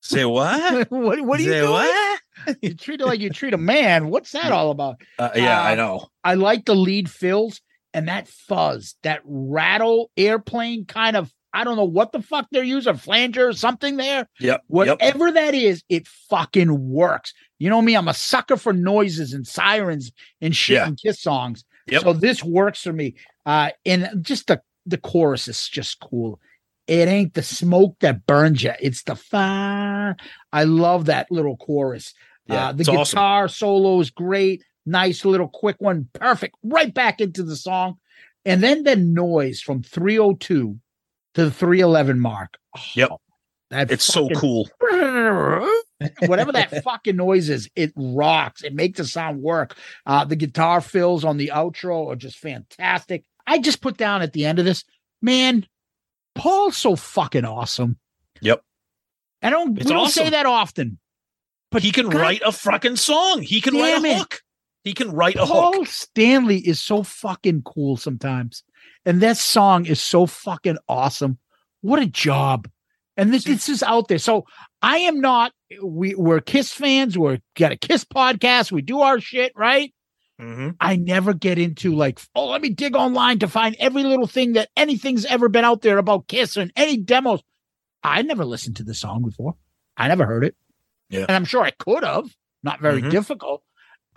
Speaker 3: Say what?
Speaker 4: what, what are you
Speaker 3: Say
Speaker 4: doing?
Speaker 3: what?
Speaker 4: You treat it like you treat a man. What's that all about?
Speaker 3: Uh, yeah, I
Speaker 4: Uh,
Speaker 3: know.
Speaker 4: I like the lead fills and that fuzz, that rattle airplane kind of. I don't know what the fuck they're using, flanger or something there.
Speaker 3: Yep. Yep.
Speaker 4: Whatever that is, it fucking works. You know me, I'm a sucker for noises and sirens and shit
Speaker 3: Yeah.
Speaker 4: and kiss songs.
Speaker 3: Yep.
Speaker 4: So this works for me. Uh, and just the the chorus is just cool. It ain't the smoke that burns you; it's the fire. I love that little chorus.
Speaker 3: Yeah,
Speaker 4: uh, the
Speaker 3: it's awesome.
Speaker 4: guitar solo is great. Nice little quick one, perfect. Right back into the song, and then the noise from 302 to the 311 mark. Oh,
Speaker 3: Yep.
Speaker 4: that
Speaker 3: It's so cool.
Speaker 4: whatever that fucking noise is, it rocks. It makes the sound work. Uh, the guitar fills on the outro are just fantastic. I just put down at the end of this, man, Paul's so fucking awesome.
Speaker 3: Yep.
Speaker 4: I don't,
Speaker 3: It's
Speaker 4: we don't say that often. But
Speaker 3: he can
Speaker 4: God
Speaker 3: write a fucking song. He can write a
Speaker 4: it.
Speaker 3: hook. He can write a whole
Speaker 4: Paul
Speaker 3: hook.
Speaker 4: Stanley is so fucking cool sometimes. And that song is so fucking awesome. What a job. And this, this is out there. So I am not, we, we're Kiss fans. We're got a Kiss podcast. We do our shit, right?
Speaker 3: Mhm.
Speaker 4: I never get into like, oh, let me dig online to find every little thing that anything's ever been out there about Kiss and any demos. I never listened to the song before. I never heard it.
Speaker 3: Yeah.
Speaker 4: And I'm sure I could have. Not very
Speaker 3: Mhm.
Speaker 4: difficult.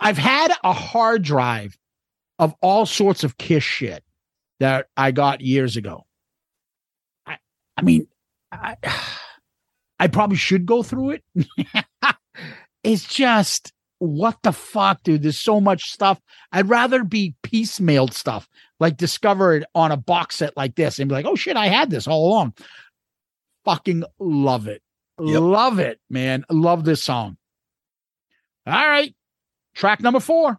Speaker 4: I've had a hard drive of all sorts of Kiss shit that I got years ago. I, I mean, I, I probably should go through it. it's just what the fuck, dude? There's so much stuff. I'd rather be piecemealed stuff, like discovered on a box set like this, and be like, oh shit, I had this all along. Fucking love it.
Speaker 3: Yep.
Speaker 4: Love it, man. Love this song. All right. Track number four.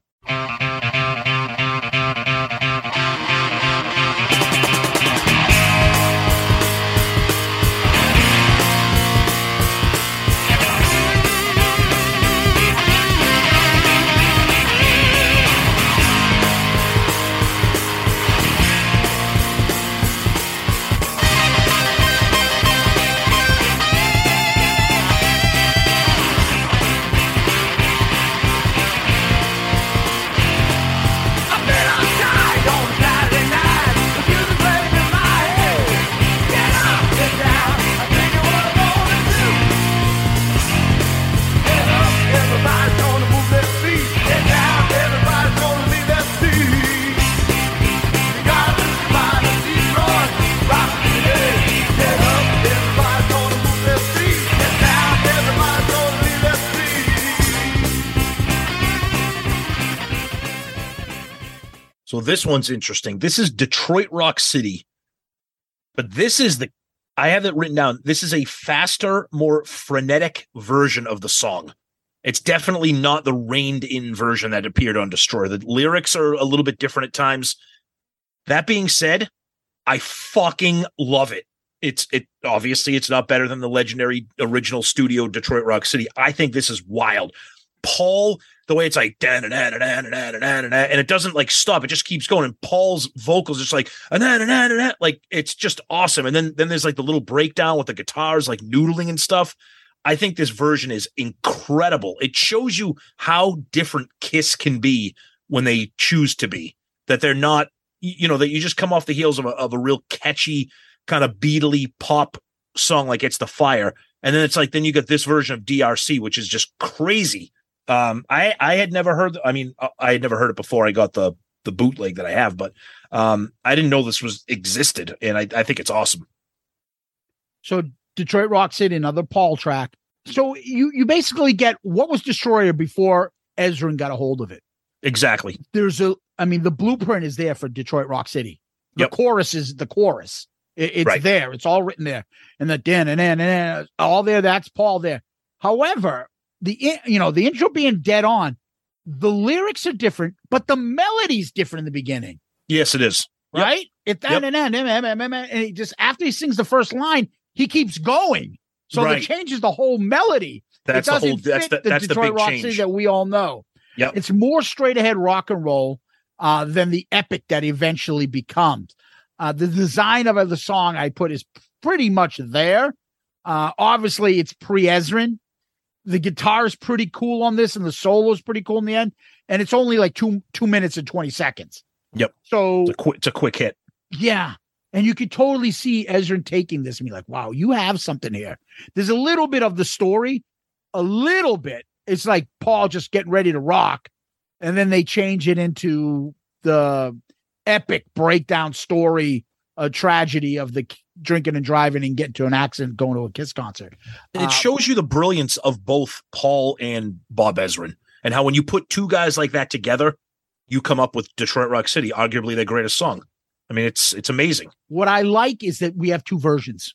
Speaker 3: So this one's interesting. This is Detroit Rock City, but this is the I have it written down. This is a faster, more frenetic version of the song. It's definitely not the reined in version that appeared on Destroyer. The lyrics are a little bit different at times. That being said, I fucking love it. It's it obviously it's not better than the legendary original studio Detroit Rock City. I think this is wild. Paul, the way it's like and it doesn't like stop, it just keeps going. And Paul's vocals just like "Ah, na, na, na, na, na," like it's just awesome. And then then there's like the little breakdown with the guitars like noodling and stuff. I think this version is incredible. It shows you how different Kiss can be when they choose to be. That they're not, you know, that you just come off the heels of a, of a real catchy kind of beatly pop song like "It's the Fire," and then it's like then you get this version of DRC, which is just crazy. Um, I I had never heard. I mean, I- I had never heard it before. I got the the bootleg that I have, but um, I didn't know this was existed, and I I think it's awesome.
Speaker 4: So Detroit Rock City, another Paul track. So you you basically get what was Destroyer before Ezrin got a hold of it.
Speaker 3: Exactly.
Speaker 4: There's a, I mean, the blueprint is there for Detroit Rock City. The
Speaker 3: Yep.
Speaker 4: chorus is the chorus. It- it's
Speaker 3: Right.
Speaker 4: there. It's all written there, and the dan and and and all there. That's Paul there. However, the you know the intro being dead on, the lyrics are different, but the melody's different in the beginning.
Speaker 3: Yes, it is. Yep.
Speaker 4: right? It
Speaker 3: Yep.
Speaker 4: and then and he just after he sings the first line, he keeps going. So
Speaker 3: Right.
Speaker 4: it changes the whole melody.
Speaker 3: That's
Speaker 4: it
Speaker 3: the
Speaker 4: doesn't
Speaker 3: whole. That's
Speaker 4: fit
Speaker 3: the that's the
Speaker 4: Detroit
Speaker 3: big
Speaker 4: Rock
Speaker 3: change.
Speaker 4: City that we all know.
Speaker 3: Yep.
Speaker 4: It's more straight ahead rock and roll uh, than the epic that eventually becomes. Uh, the design of the song I put is pretty much there. Uh, obviously, it's pre Ezrin. The guitar is pretty cool on this, and the solo is pretty cool in the end. And it's only like two two minutes and twenty seconds.
Speaker 3: Yep.
Speaker 4: So
Speaker 3: It's a quick. It's a quick hit.
Speaker 4: yeah. And you could totally see Ezrin taking this and be like, wow, you have something here. There's a little bit of the story, a little bit. It's like Paul just getting ready to rock. And then they change it into the epic breakdown story, a tragedy of the drinking and driving and getting to an accident going to a Kiss concert.
Speaker 3: It
Speaker 4: Uh,
Speaker 3: shows you the brilliance of both Paul and Bob Ezrin, and how when you put two guys like that together, you come up with Detroit Rock City, arguably their greatest song. I mean, it's it's amazing.
Speaker 4: What I like is that we have two versions.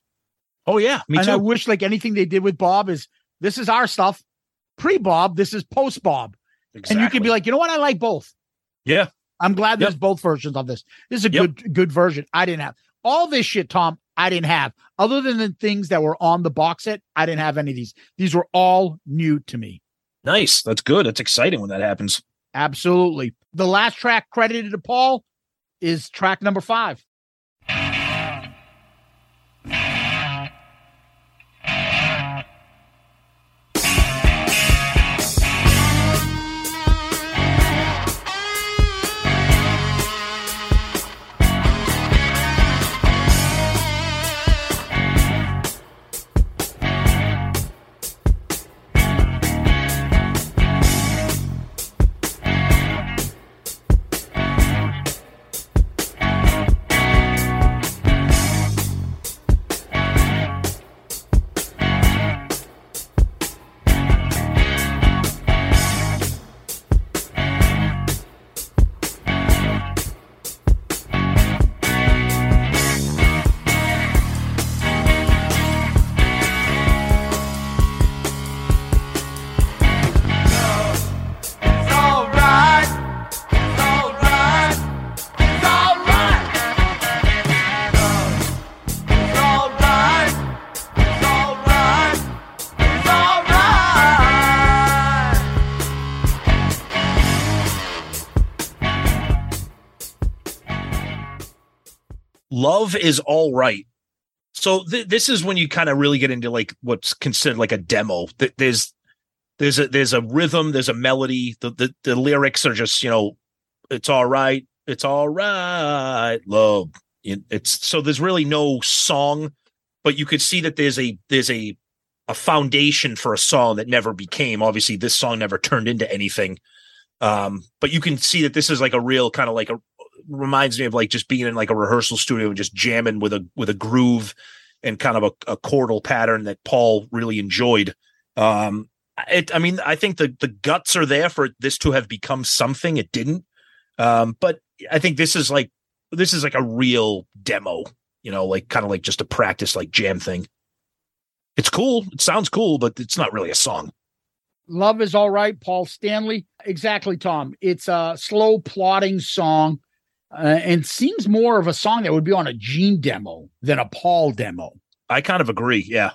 Speaker 3: Oh yeah, me
Speaker 4: and
Speaker 3: too.
Speaker 4: I wish like anything they did with Bob is this is our stuff. Pre Bob, this is post Bob. exactly. And you can be like, you know what? I like both.
Speaker 3: yeah,
Speaker 4: I'm glad there's
Speaker 3: Yep.
Speaker 4: both versions of this. This is a
Speaker 3: Yep.
Speaker 4: good good version. I didn't have all this shit, Tom. I didn't have other than the things that were on the box set. I didn't have any of these. These were all new to me.
Speaker 3: nice. That's good. That's exciting when that happens.
Speaker 4: Absolutely. The last track credited to Paul is track number five.
Speaker 3: Love is all right. So th- this is when you kind of really get into like what's considered like a demo. Th- There's there's a there's a rhythm, there's a melody. The the, the lyrics are just you know, it's all right, it's all right, love. It's so there's really no song, but you could see that there's a there's a a foundation for a song that never became. Obviously, this song never turned into anything. Um, but you can see that this is like a real kind of like a reminds me of like just being in like a rehearsal studio and just jamming with a with a groove and kind of a, a chordal pattern that Paul really enjoyed. Um, it, I mean, I think the the guts are there for this to have become something. It didn't, um, but I think this is like this is like a real demo. You know, like kind of like just a practice like jam thing. It's cool. It sounds cool, but it's not really a song.
Speaker 4: Love is all right, Paul Stanley. Exactly, Tom. It's a slow, plodding song, uh, and seems more of a song that would be on a Gene demo than a Paul demo,
Speaker 3: I kind of agree. Yeah.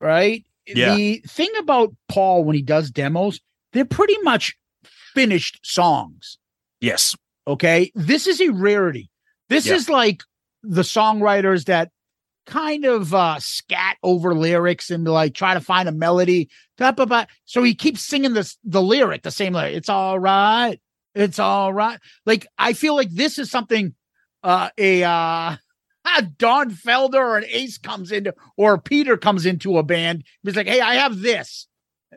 Speaker 4: right?
Speaker 3: Yeah.
Speaker 4: The thing about Paul when he does demos, they're pretty much finished songs.
Speaker 3: Yes.
Speaker 4: Okay. This is a rarity. This
Speaker 3: Yeah.
Speaker 4: is like the songwriters that kind of uh scat over lyrics and like try to find a melody. Ba, ba. So he keeps singing this the lyric, the same lyric. It's all right. It's all right. Like I feel like this is something uh a uh Don Felder or an Ace comes into or Peter comes into a band. He's like, hey, I have this.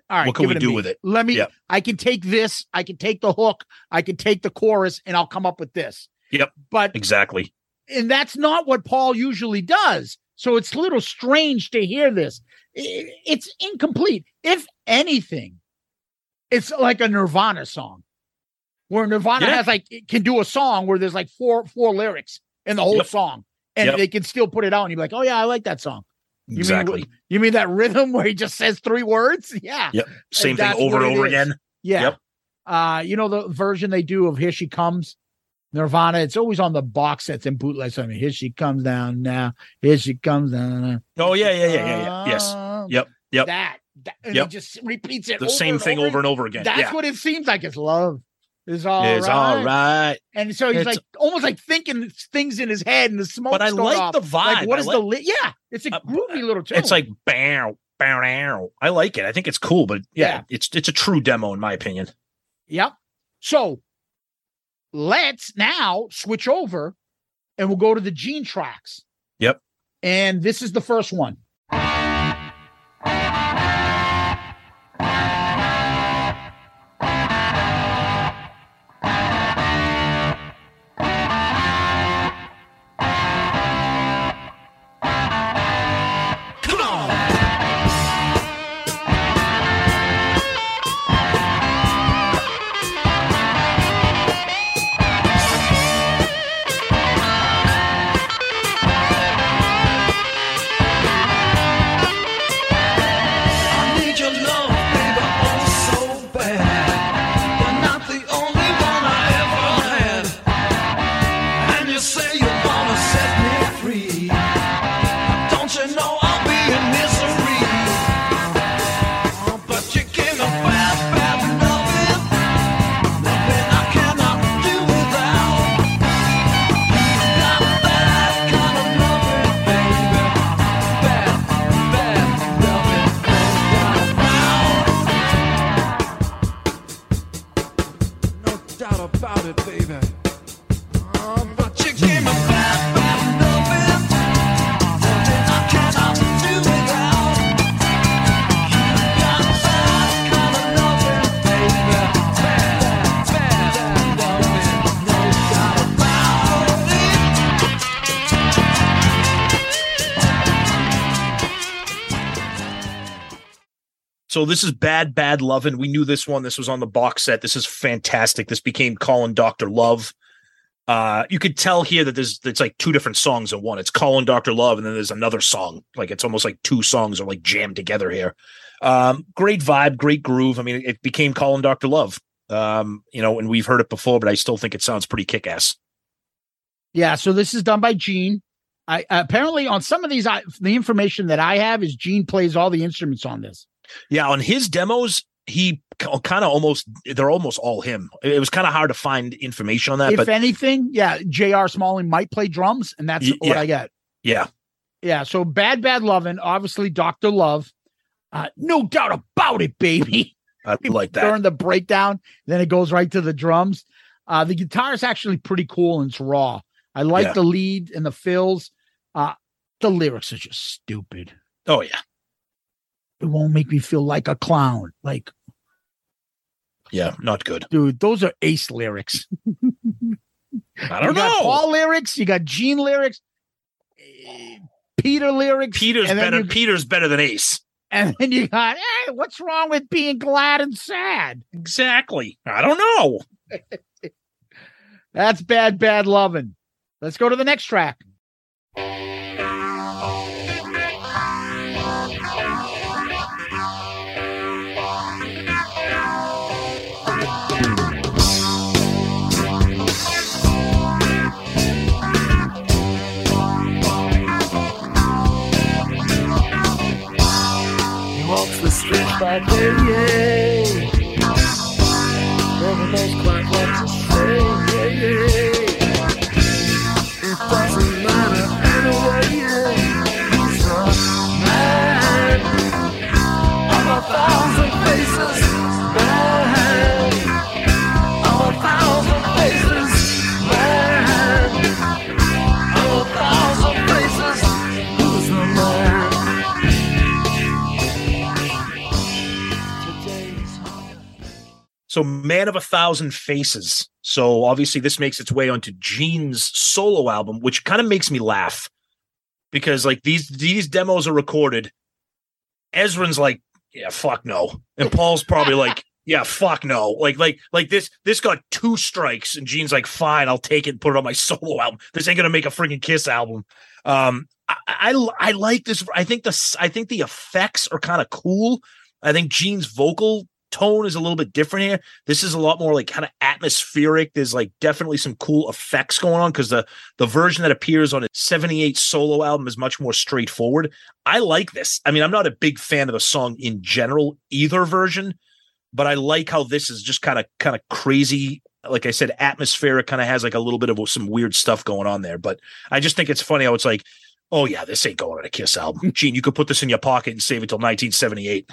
Speaker 4: All right,
Speaker 3: What can we do
Speaker 4: me.
Speaker 3: with it?
Speaker 4: Let me.
Speaker 3: Yep.
Speaker 4: I can take this. I can take the hook. I can take the chorus, and I'll come up with this.
Speaker 3: Yep.
Speaker 4: But
Speaker 3: Exactly.
Speaker 4: and that's not what Paul usually does. So it's a little strange to hear this. It's incomplete. If anything, it's like a Nirvana song, where Nirvana
Speaker 3: Yeah.
Speaker 4: has like can do a song where there's like four four lyrics in the whole
Speaker 3: Yep.
Speaker 4: song, and
Speaker 3: Yep.
Speaker 4: they can still put it out, and you're like, oh yeah, I like that song. You
Speaker 3: Exactly.
Speaker 4: Mean, you mean that rhythm where he just says three words? Yeah.
Speaker 3: Yep. Same thing over and over
Speaker 4: is.
Speaker 3: again.
Speaker 4: Yeah.
Speaker 3: Yep.
Speaker 4: Uh, you know the version they do of Here She Comes, Nirvana. It's always on the box sets and bootlegs. I mean, here she comes down now. Here she comes down. Now.
Speaker 3: Oh yeah, yeah, yeah, yeah, yeah. Yes. Yep. Yep.
Speaker 4: That, that and
Speaker 3: Yep.
Speaker 4: he just repeats it.
Speaker 3: The
Speaker 4: over
Speaker 3: same
Speaker 4: and
Speaker 3: thing over and over again.
Speaker 4: That's
Speaker 3: yeah.
Speaker 4: what it seems like. It's love. Is all
Speaker 3: It's all right.
Speaker 4: And so he's
Speaker 3: It's-
Speaker 4: like almost like thinking things in his head, and the smoke.
Speaker 3: But I like
Speaker 4: off.
Speaker 3: the vibe.
Speaker 4: Like, what is
Speaker 3: like-
Speaker 4: the li- yeah? It's a
Speaker 3: Uh,
Speaker 4: groovy little tune.
Speaker 3: It's like bow, bow, bow. I like it. I think it's cool, but yeah,
Speaker 4: Yeah.
Speaker 3: it's it's a true demo in my opinion.
Speaker 4: Yep. So let's now switch over and we'll go to the gene tracks.
Speaker 3: Yep.
Speaker 4: And this is the first one.
Speaker 5: So
Speaker 3: this is bad, bad lovin'. We knew this one. This was on the box set. This is fantastic. This became Calling Doctor Love. Uh, you could tell here that there's it's like two different songs in one. It's Calling Doctor Love, and then there's another song. Like it's almost like two songs are like jammed together here. Um, great vibe, great groove. I mean, it became Calling Doctor Love. Um, you know, and we've heard it before, but I still think it sounds pretty kick ass.
Speaker 4: Yeah. So this is done by Gene. I apparently on some of these, I, the information that I have is Gene plays all the instruments on this.
Speaker 3: Yeah, on his demos, he kind of almost they're almost all him. It was kind of hard to find information on that,
Speaker 4: if
Speaker 3: but
Speaker 4: anything, yeah, J.R. Smalling might play drums, and that's what. I get.
Speaker 3: yeah,
Speaker 4: Yeah. So bad, bad loving. Obviously, Doctor Love. Uh, no doubt about it, baby.
Speaker 3: I like that.
Speaker 4: During the breakdown, then it goes right to the drums. Uh, the guitar is actually pretty cool and it's raw. I like
Speaker 3: Yeah.
Speaker 4: the lead and the fills. Uh, the lyrics are just stupid.
Speaker 3: Oh yeah,
Speaker 4: It won't make me feel like a clown. Like,
Speaker 3: yeah, not good.
Speaker 4: dude, those are ace lyrics.
Speaker 3: I don't
Speaker 4: you got
Speaker 3: know.
Speaker 4: Paul lyrics, you got Gene lyrics, Peter lyrics.
Speaker 3: Peter's better.
Speaker 4: you-
Speaker 3: Peter's better than Ace.
Speaker 4: and then you got, hey, what's wrong with being glad and sad?
Speaker 3: Exactly. I don't know.
Speaker 4: That's bad, bad loving. Let's go to the next track.
Speaker 8: The streets
Speaker 3: So, Man of a Thousand Faces. So, obviously, this makes its way onto Gene's solo album, which kind of makes me laugh because, like, these these demos are recorded. Ezrin's like, "Yeah, fuck no," and Paul's probably like, "Yeah, fuck no." Like, like, like this this got two strikes, and Gene's like, "Fine, I'll take it and put it on my solo album. This ain't gonna make a freaking Kiss album." Um, I, I I like this. I think the I think the effects are kind of cool. I think Gene's vocal tone is a little bit different here. This is a lot more like kind of atmospheric. There's like definitely some cool effects going on because the the version that appears on a 78 solo album is much more straightforward. I like this. I mean, I'm not a big fan of the song in general, either version, but I like how this is just kind of kind of crazy. Like I said, atmospheric kind of has like a little bit of some weird stuff going on there. But I just think it's funny how it's like, oh yeah, this ain't going on a Kiss album. Gene, you could put this in your pocket and save it till 1978.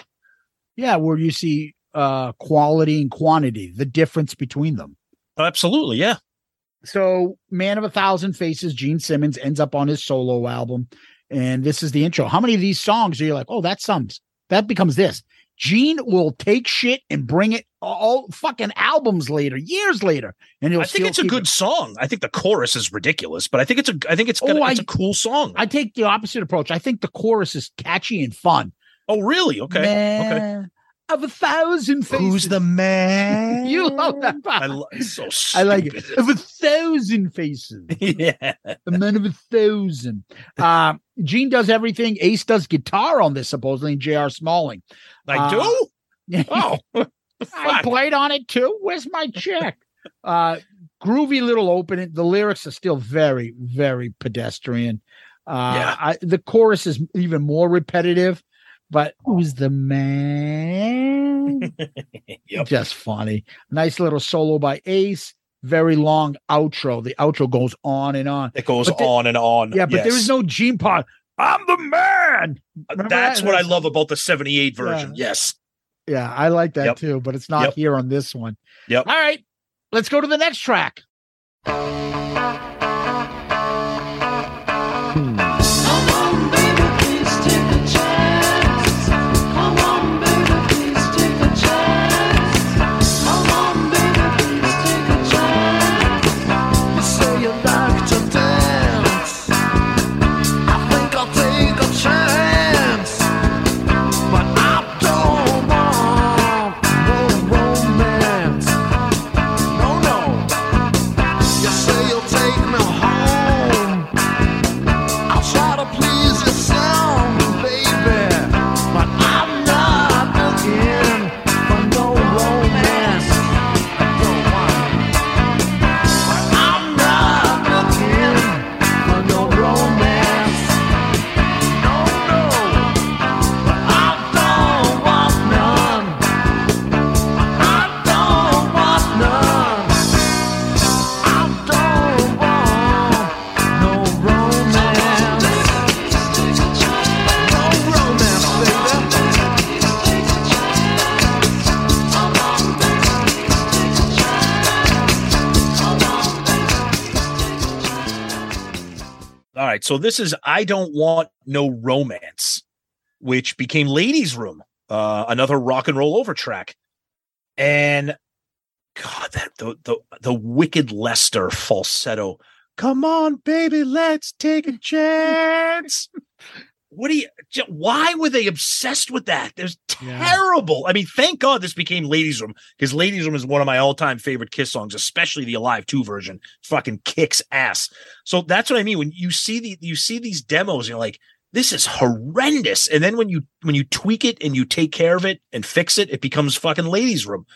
Speaker 4: Yeah, where you see uh quality and quantity, the difference between them.
Speaker 3: Absolutely, yeah.
Speaker 4: So, Man of a Thousand Faces, Gene Simmons ends up on his solo album, and this is the intro. How many of these songs are you like, oh, that sums that becomes this? Gene will take shit and bring it all fucking albums later, years later, and he'll
Speaker 3: I think it's a good
Speaker 4: it.
Speaker 3: song. I think the chorus is ridiculous, but I think it's a I think it's gonna,
Speaker 4: Oh,
Speaker 3: it's
Speaker 4: I-
Speaker 3: a cool song.
Speaker 4: I take the opposite approach. I think the chorus is catchy and fun.
Speaker 3: oh, really? Okay. Okay.
Speaker 4: Of a thousand faces.
Speaker 3: Who's the man?
Speaker 4: You love that.
Speaker 3: I lo- so
Speaker 4: I like it. Of a thousand faces.
Speaker 3: yeah.
Speaker 4: a man of a thousand. Uh, Gene does everything. Ace does guitar on this, supposedly, and J.R. Smalling.
Speaker 3: I
Speaker 4: Uh,
Speaker 3: do? Oh.
Speaker 4: I played on it too. Where's my check? uh, groovy little opening. The lyrics are still very, very pedestrian. Uh,
Speaker 3: Yeah.
Speaker 4: I, the chorus is even more repetitive, but oh. who's the man?
Speaker 3: Yep.
Speaker 4: Just funny. Nice little solo by Ace. Very long outro. The outro goes on and on.
Speaker 3: It goes
Speaker 4: But the-
Speaker 3: on and on.
Speaker 4: Yeah, but there
Speaker 3: Yes.
Speaker 4: is no Gene Pod. I'm the man. Uh, Remember
Speaker 3: That's
Speaker 4: that?
Speaker 3: what I love about the 78 version.
Speaker 4: Yeah.
Speaker 3: Yes.
Speaker 4: Yeah, I like that
Speaker 3: Yep.
Speaker 4: too, but it's not
Speaker 3: Yep.
Speaker 4: here on this one.
Speaker 3: Yep.
Speaker 4: All right, let's go to the next track.
Speaker 3: Right, so this is I don't want no romance, which became Ladies Room, uh, another rock and roll over track, and God, that the the the wicked Lester falsetto. Come on, baby, let's take a chance. what do you? Why were they obsessed with that? There's terrible. I mean, thank God this became Ladies Room because Ladies Room is one of my all-time favorite Kiss songs, especially the Alive Two version. Fucking kicks ass. So that's what I mean when you see the you see these demos, you're like, this is horrendous. And then when you when you tweak it and you take care of it and fix it, it becomes fucking Ladies Room.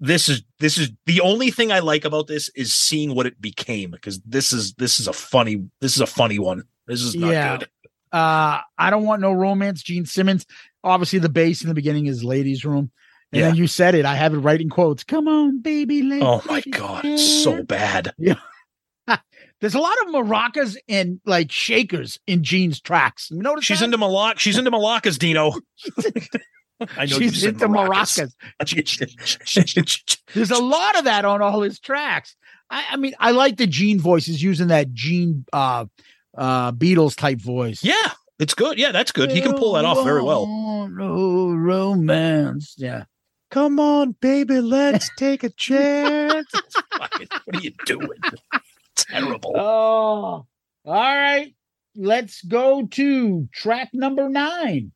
Speaker 3: This is this is the only thing I like about this is seeing what it became because this is this is a funny this is a funny one. This is not
Speaker 4: Yeah.
Speaker 3: good.
Speaker 4: Uh, I don't want no romance. Gene Simmons. Obviously, the bass in the beginning is ladies' room. And then you said it. I have it right in quotes. Come on, baby. let's
Speaker 3: Oh my god, so
Speaker 4: chance."
Speaker 3: bad.
Speaker 4: There's a lot of maracas and like shakers in Gene's tracks. You notice
Speaker 3: She's
Speaker 4: that?
Speaker 3: into Malacca. She's into Malacca's, Dino. I know
Speaker 4: She's into maracas.
Speaker 3: maracas.
Speaker 4: There's a lot of that on all his tracks. I, I mean, I like the Gene voices using that Gene uh uh Beatles type voice.
Speaker 3: yeah, it's good. Yeah, that's good. He can pull that off very well.
Speaker 4: No romance. Yeah.
Speaker 3: Come on, baby, let's take a chance. Fucking- what are you doing? Terrible.
Speaker 4: Oh, all right. Let's go to track number nine.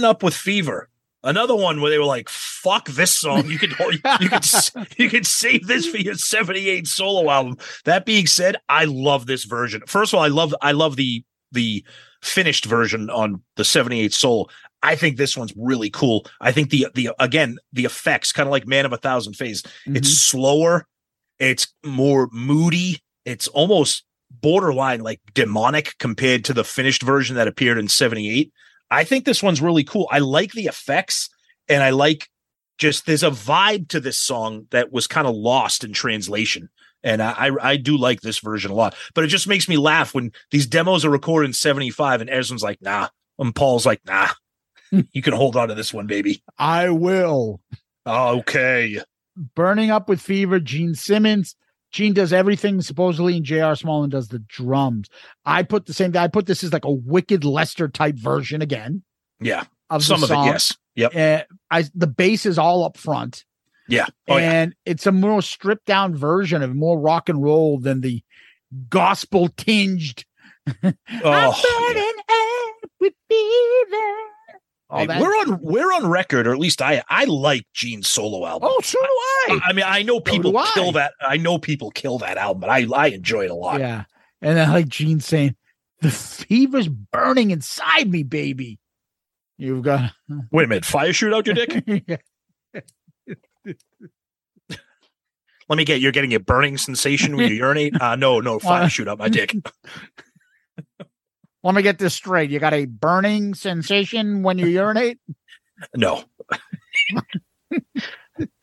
Speaker 3: Burning up with fever. Another one where they were like, "Fuck this song! You could you could you could save this for your '78 solo album." That being said, I love this version. First of all, I love I love the the finished version on the '78 solo. I think this one's really cool. I think the the again the effects, kind of like Man of a Thousand Faces. Mm-hmm. It's slower. It's more moody. It's almost borderline like demonic compared to the finished version that appeared in 78. I think this one's really cool. I like the effects and I like just there's a vibe to this song that was kind of lost in translation. And I, I do like this version a lot, but it just makes me laugh when these demos are recorded in 75 and Ezrin's like, nah. And Paul's like, nah, you can hold on to this one, baby.
Speaker 4: I will.
Speaker 3: Okay.
Speaker 4: Burning Up with Fever, Gene Simmons. Gene does everything supposedly, and J.R. Smalling does the drums. I put the same. I put this as like a wicked Lester type version again
Speaker 3: Yeah.
Speaker 4: of
Speaker 3: Some of it, yes. Yep.
Speaker 4: Uh, I the bass is all up front,
Speaker 3: Yeah. Oh, yeah.
Speaker 4: and it's a more stripped down version of more rock and roll than the gospel tinged.
Speaker 3: Oh,
Speaker 4: burning up with fever. All that.
Speaker 3: we're on we're on record, or at least I I like Gene's solo album.
Speaker 4: oh, so do I.
Speaker 3: I mean, I know people
Speaker 4: do I.
Speaker 3: kill that. I know people kill that album, but I I enjoy it a lot.
Speaker 4: Yeah. And I like Gene saying, the fever's burning inside me, baby. You've got
Speaker 3: Wait a minute, fire shoot out your dick? Let me get. You're getting a burning sensation when you urinate. Uh, no, no, fire
Speaker 4: Uh,
Speaker 3: shoot out my dick.
Speaker 4: Let me get this straight. You got a burning sensation when you urinate?
Speaker 3: No. I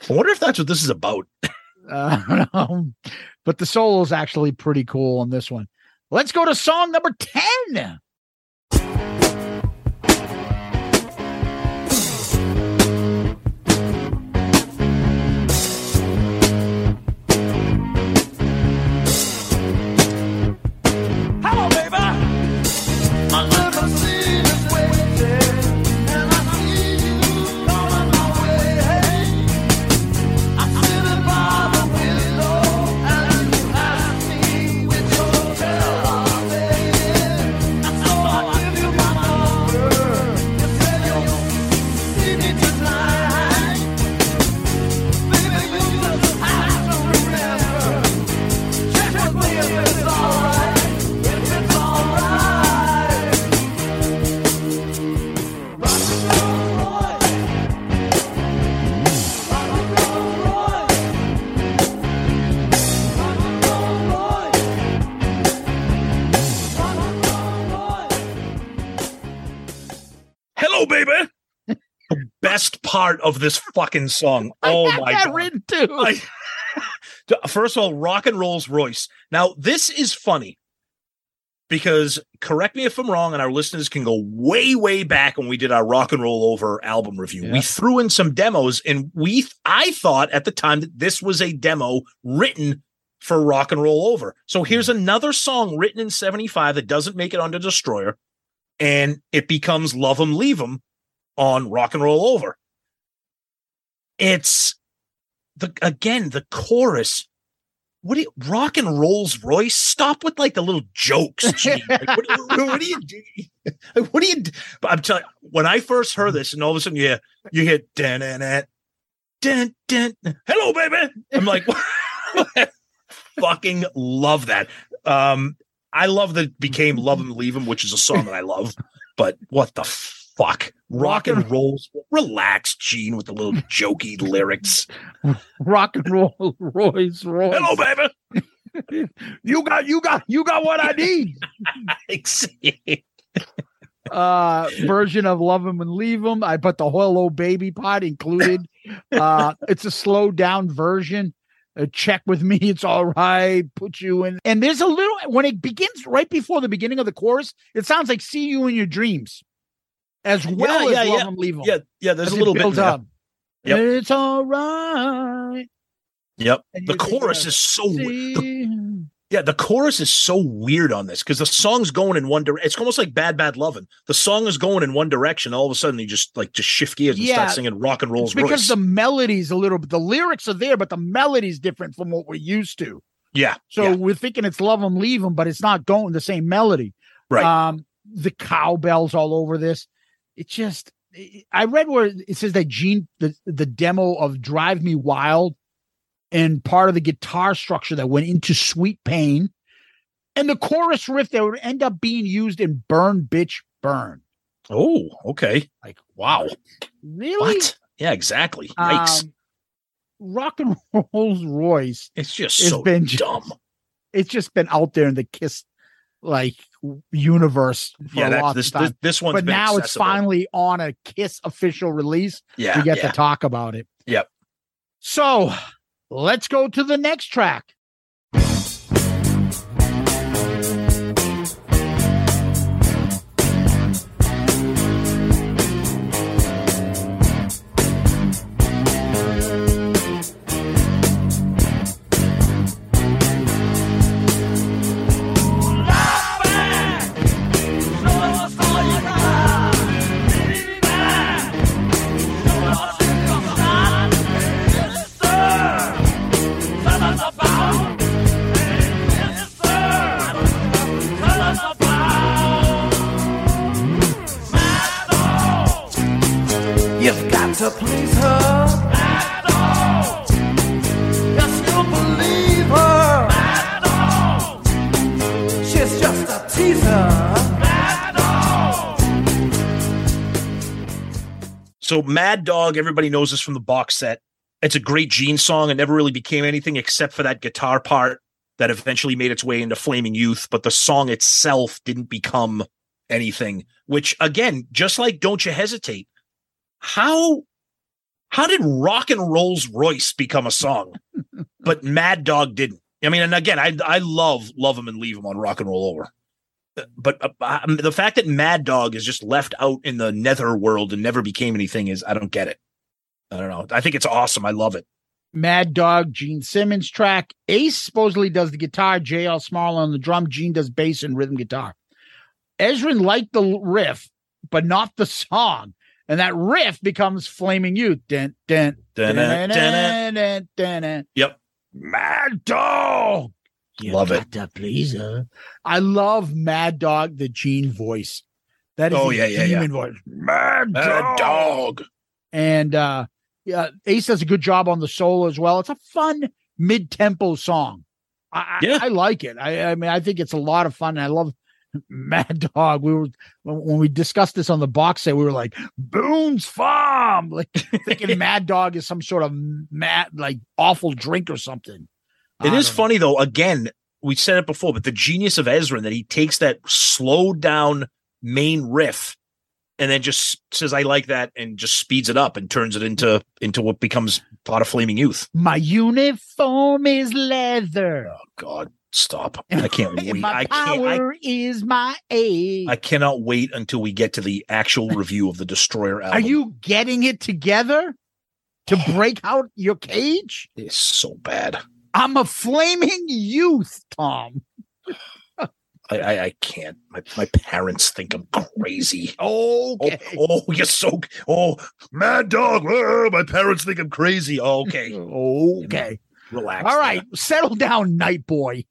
Speaker 3: wonder if that's what this is about.
Speaker 4: Uh, I. But the solo is actually pretty cool on this one. Let's go to song number 10.
Speaker 3: Part of this fucking song.
Speaker 4: I
Speaker 3: Oh
Speaker 4: have
Speaker 3: my
Speaker 4: that
Speaker 3: god.
Speaker 4: written too.
Speaker 3: I- First of all, rock and rolls Royce. Now, this is funny because correct me if I'm wrong, and our listeners can go way, way back when we did our rock and roll over album review. We threw in some demos, and we I thought at the time that this was a demo written for rock and roll over. So hmm. here's another song written in 75 that doesn't make it onto Destroyer, and it becomes Love 'em, Leave 'em on rock and roll over. It's the again the chorus. What do you rock and rolls Royce? Stop with like the little jokes. Gene. Like, what, what, do you do? Like, what do you? do? But I'm telling you, when I first heard this, and all of a sudden you hear you hear dun dun dun dun. dun. Hello, baby. I'm like, fucking love that. Um, I love that it became leave him which is a song that I love. But what the fuck? Rock and rolls. Relax, Gene, with the little jokey lyrics.
Speaker 4: Rock and roll, Royce, Royce.
Speaker 3: Hello, baby.
Speaker 4: You got, you got, you got what I need. uh version of love him and leave him i put the hello baby pot included uh it's a slowed down version uh, check with me it's all right put you in and there's a little when it begins right before the beginning of the chorus it sounds like see you in your dreams as well
Speaker 3: yeah,
Speaker 4: as love
Speaker 3: yeah.
Speaker 4: leave
Speaker 3: yeah, yeah. There's
Speaker 4: As
Speaker 3: a little bit. in
Speaker 4: builds
Speaker 3: there.
Speaker 4: up.
Speaker 3: Yep.
Speaker 4: it's all right
Speaker 3: Yep.
Speaker 4: And
Speaker 3: The chorus is so the, yeah, the chorus is so weird on this because the song's going in one direction. It's almost like Bad Bad Lovin'. The song is going in one direction. All of a sudden, you just like just shift gears and
Speaker 4: Yeah.
Speaker 3: start singing rock and rolls.
Speaker 4: It's because
Speaker 3: Royce.
Speaker 4: the melody's a little bit the lyrics are there but the melody's different from what we're used to
Speaker 3: yeah,
Speaker 4: So
Speaker 3: yeah,
Speaker 4: we're thinking it's love them, leave them, but it's not going the same melody.
Speaker 3: right.
Speaker 4: Um, the cowbells all over this. It just, I read where it says that Gene, the, the demo of Drive Me Wild and part of the guitar structure that went into Sweet Pain and the chorus riff that would end up being used in Burn Bitch Burn.
Speaker 3: oh, okay.
Speaker 4: Like,
Speaker 3: Wow.
Speaker 4: really?
Speaker 3: What? Yeah, exactly. Yikes.
Speaker 4: Um, rock and Rolls Royce
Speaker 3: it's just so
Speaker 4: been
Speaker 3: dumb.
Speaker 4: it's just been out there in the Kiss like universe for
Speaker 3: Yeah,
Speaker 4: long
Speaker 3: this, this this one's
Speaker 4: but now it's finally on a Kiss official release.
Speaker 3: Yeah,
Speaker 4: we get
Speaker 3: yeah.
Speaker 4: to talk about it.
Speaker 3: Yep.
Speaker 4: So let's go to the next track.
Speaker 3: So Mad Dog, everybody knows this from the box set. It's a great Gene song. It never really became anything except for that guitar part that eventually made its way into Flaming Youth, but the song itself didn't become anything. Which again, just like Don't You Hesitate, how how did Rock and Rolls Royce become a song, but Mad Dog didn't? I mean, and again, I I love love him and leave him on Rock and Roll Over but uh, the fact that Mad Dog is just left out in the nether world and never became anything is I don't get it. I don't know. I think it's awesome. I love it.
Speaker 4: Mad Dog, Gene Simmons track. Ace supposedly does the guitar, J.R. Smalling on the drum, Gene does bass and rhythm guitar. Ezrin liked the riff, but not the song. And that riff becomes Flaming Youth. Dun, dun, dun, dun, dun, dun, dun, dun.
Speaker 3: Yep.
Speaker 4: Mad Dog. You
Speaker 3: Love it.
Speaker 4: to please her. I love Mad Dog, the Gene voice. That is
Speaker 3: Oh,
Speaker 4: a
Speaker 3: yeah, yeah, yeah.
Speaker 4: demon voice. Mad,
Speaker 3: Mad Dog.
Speaker 4: and uh yeah ace does a good job on the solo as well it's a fun mid-tempo song i I-
Speaker 3: Yeah.
Speaker 4: I, like it I, I mean i think it's a lot of fun i love mad dog we were when, when we discussed this on the box set we were like boone's farm like thinking mad dog is some sort of mad like awful drink or something
Speaker 3: It
Speaker 4: I know.
Speaker 3: funny though. Again, we said it before, but the genius of Ezrin that he takes that slowed down main riff and then just says I like that and just speeds it up and turns it into into what becomes part of Flaming Youth.
Speaker 4: My uniform is leather.
Speaker 3: Oh God, stop! I can't wait.
Speaker 4: my
Speaker 3: I can't. I,
Speaker 4: power is my age.
Speaker 3: I cannot wait until we get to the actual review of the Destroyer album.
Speaker 4: Are you getting it together to break out your cage?
Speaker 3: It's so bad.
Speaker 4: I'm a flaming youth, Tom.
Speaker 3: I, I, I can't. My, my parents think I'm crazy.
Speaker 4: Okay.
Speaker 3: Oh, oh, you're so. Oh, mad dog. oh, my parents think I'm crazy. Okay.
Speaker 4: Okay.
Speaker 3: Relax.
Speaker 4: All right. Settle down, night boy.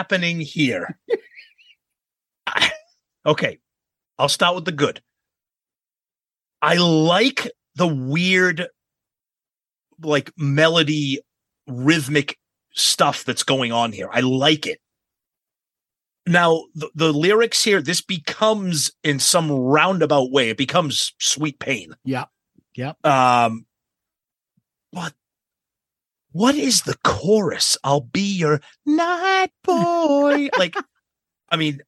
Speaker 3: Happening here? okay, I'll start with the good. I like the weird, like melody, rhythmic stuff that's going on here. I like it. Now, the, the lyrics here, this becomes in some roundabout way, it becomes sweet pain.
Speaker 4: Yeah. Yeah.
Speaker 3: Um, what? What is the chorus? I'll be your night boy. like, I mean,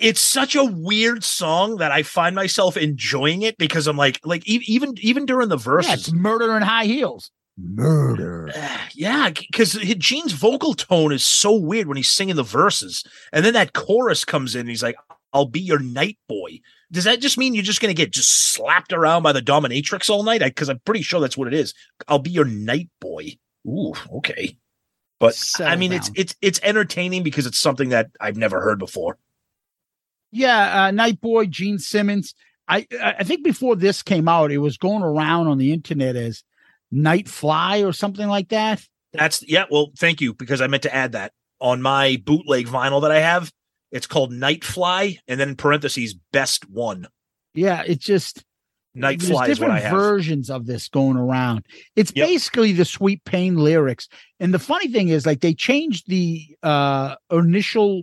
Speaker 3: it's such a weird song that I find myself enjoying it because I'm like, like e- even even during the
Speaker 4: Yeah, it's
Speaker 3: verses,
Speaker 4: murder in high heels. Murder.
Speaker 3: Uh, yeah, because Gene's vocal tone is so weird when he's singing the verses, and then that chorus comes in. And he's like, "I'll be your night boy." Does that just mean you're just gonna get just slapped around by the dominatrix all night? Because I'm pretty sure that's what it is. I'll be your night boy. Ooh, okay. But I mean, it's
Speaker 4: down.
Speaker 3: it's it's entertaining because it's something that I've never heard before.
Speaker 4: Yeah, uh, Night Boy, Gene Simmons. I I think before this came out, it was going around on the internet as Night Fly or something like that.
Speaker 3: That's yeah. Well, thank you because I meant to add that on my bootleg vinyl that I have. It's called Night Fly, and then in parentheses, best one.
Speaker 4: Yeah, it's just
Speaker 3: Night
Speaker 4: there's
Speaker 3: Fly is what
Speaker 4: different
Speaker 3: I have.
Speaker 4: versions of this going around. It's
Speaker 3: Yep.
Speaker 4: basically the Sweet Pain lyrics. And the funny thing is, like, they changed the uh initial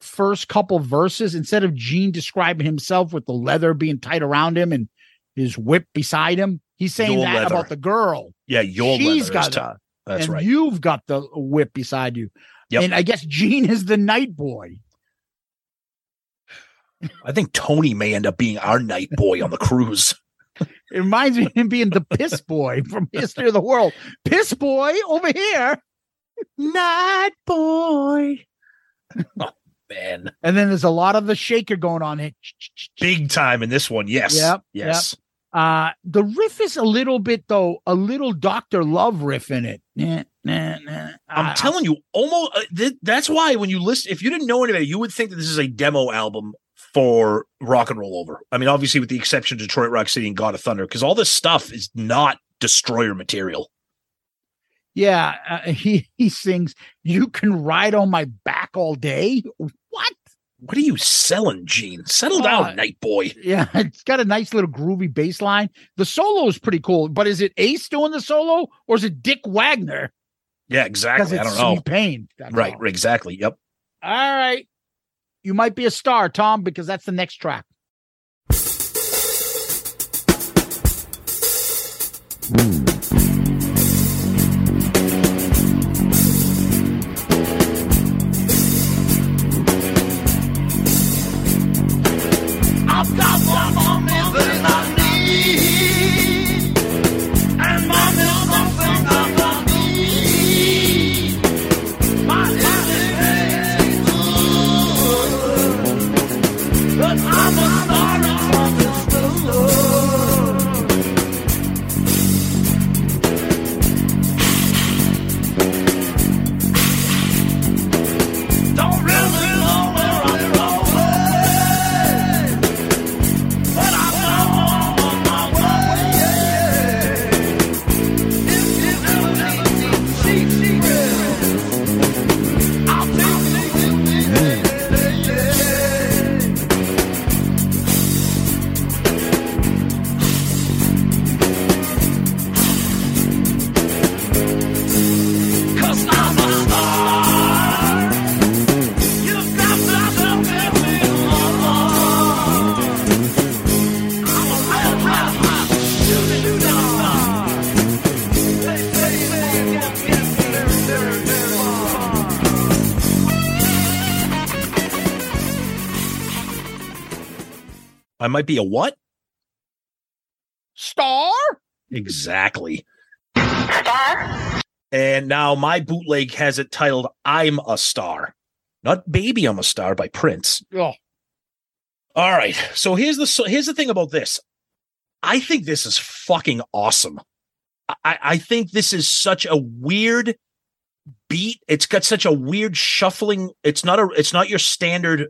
Speaker 4: first couple verses instead of Gene describing himself with the leather being tight around him and his whip beside him. He's saying
Speaker 3: Your
Speaker 4: that
Speaker 3: leather.
Speaker 4: about the girl.
Speaker 3: Yeah, your
Speaker 4: She's got
Speaker 3: That's
Speaker 4: and
Speaker 3: right.
Speaker 4: you've got the whip beside you.
Speaker 3: Yep.
Speaker 4: And I guess Gene is the night boy.
Speaker 3: I think Tony may end up being our night boy on the cruise.
Speaker 4: It reminds me of him being the piss boy from History of the World. Piss boy over here. Night boy.
Speaker 3: Oh, Man,
Speaker 4: And then there's a lot of the shaker going on here.
Speaker 3: big time in this one. Yes.
Speaker 4: Yep,
Speaker 3: Yes.
Speaker 4: Uh the riff is a little bit though, a little Dr. Love riff in it. Nah, nah, nah.
Speaker 3: I'm
Speaker 4: I-
Speaker 3: telling you, almost uh, th- that's why when you listen, if you didn't know anybody, you would think that this is a demo album for Rock and Roll Over. I mean, obviously, with the exception of Detroit Rock City and God of Thunder, because all this stuff is not Destroyer material.
Speaker 4: Yeah, uh, he he sings, "You can ride on my back all day." What?
Speaker 3: What are you selling, Gene? Settle
Speaker 4: Uh,
Speaker 3: down, Night Boy.
Speaker 4: Yeah, it's got a nice little groovy bass line. The solo is pretty cool, but is it Ace doing the solo or is it Dick Wagner?
Speaker 3: Yeah, exactly. I don't know.
Speaker 4: Pain. That's
Speaker 3: Right,
Speaker 4: all.
Speaker 3: exactly. Yep.
Speaker 4: All right. You might be a star, Tom, because that's the next track.
Speaker 3: I might be a what?
Speaker 4: Star?
Speaker 3: Exactly. Star? And now my bootleg has it titled I'm a Star. Not Baby I'm a Star by Prince.
Speaker 4: Oh,
Speaker 3: All right. So here's the so here's the thing about this. I think this is fucking awesome. I, I think this is such a weird beat. It's got such a weird shuffling. It's not a it's not your standard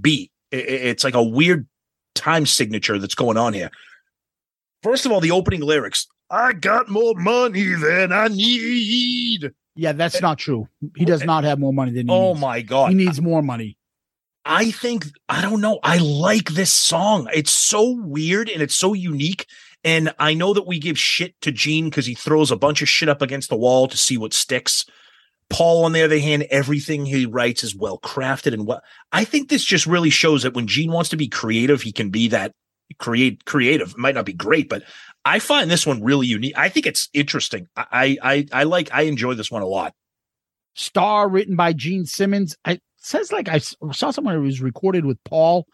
Speaker 3: beat. I- I- it's like a weird time signature that's going on here. First of all, the opening lyrics. I got more money than I need.
Speaker 4: yeah, that's not true. He does not have more money than he
Speaker 3: Oh
Speaker 4: needs.
Speaker 3: my god.
Speaker 4: He needs more money.
Speaker 3: I think I don't know. I like this song. It's so weird and it's so unique. And I know that we give shit to Gene because he throws a bunch of shit up against the wall to see what sticks. Paul, on the other hand, everything he writes is well crafted and what I think this just really shows that when Gene wants to be creative, he can be that create creative. It might not be great, but I find this one really unique. I think it's interesting. I I I like I enjoy this one a lot.
Speaker 4: Star written by Gene Simmons. I it says like I saw someone it was recorded with Paul,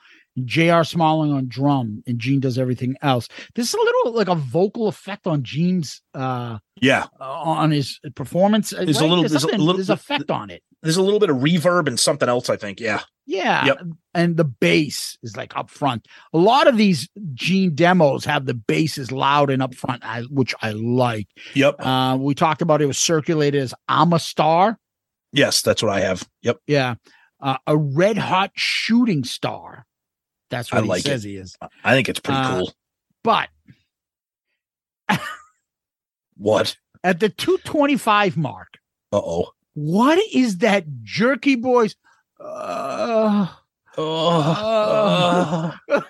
Speaker 4: J.R. Smalling on drum, and Gene does everything else. This is a little like a vocal effect on Gene's uh
Speaker 3: Yeah.
Speaker 4: on his performance. uh,
Speaker 3: There's a little-
Speaker 4: There's,
Speaker 3: there's a little-
Speaker 4: there's effect on it.
Speaker 3: There's a little bit of reverb and something else, I think. Yeah.
Speaker 4: Yeah.
Speaker 3: Yep.
Speaker 4: And the bass is like up front. A lot of these Gene demos have the bass is loud and up front, which I like.
Speaker 3: Yep.
Speaker 4: Uh, we talked about it was circulated as I'm a star.
Speaker 3: Yes, that's what I have. Yep.
Speaker 4: Yeah. Uh, a red hot shooting star. That's
Speaker 3: I
Speaker 4: what he
Speaker 3: like
Speaker 4: says
Speaker 3: it.
Speaker 4: he is.
Speaker 3: I think it's pretty
Speaker 4: Uh,
Speaker 3: cool.
Speaker 4: But
Speaker 3: What?
Speaker 4: at the 225 mark,
Speaker 3: Uh oh.
Speaker 4: what is that jerky boys? Uh,
Speaker 3: Oh.
Speaker 4: the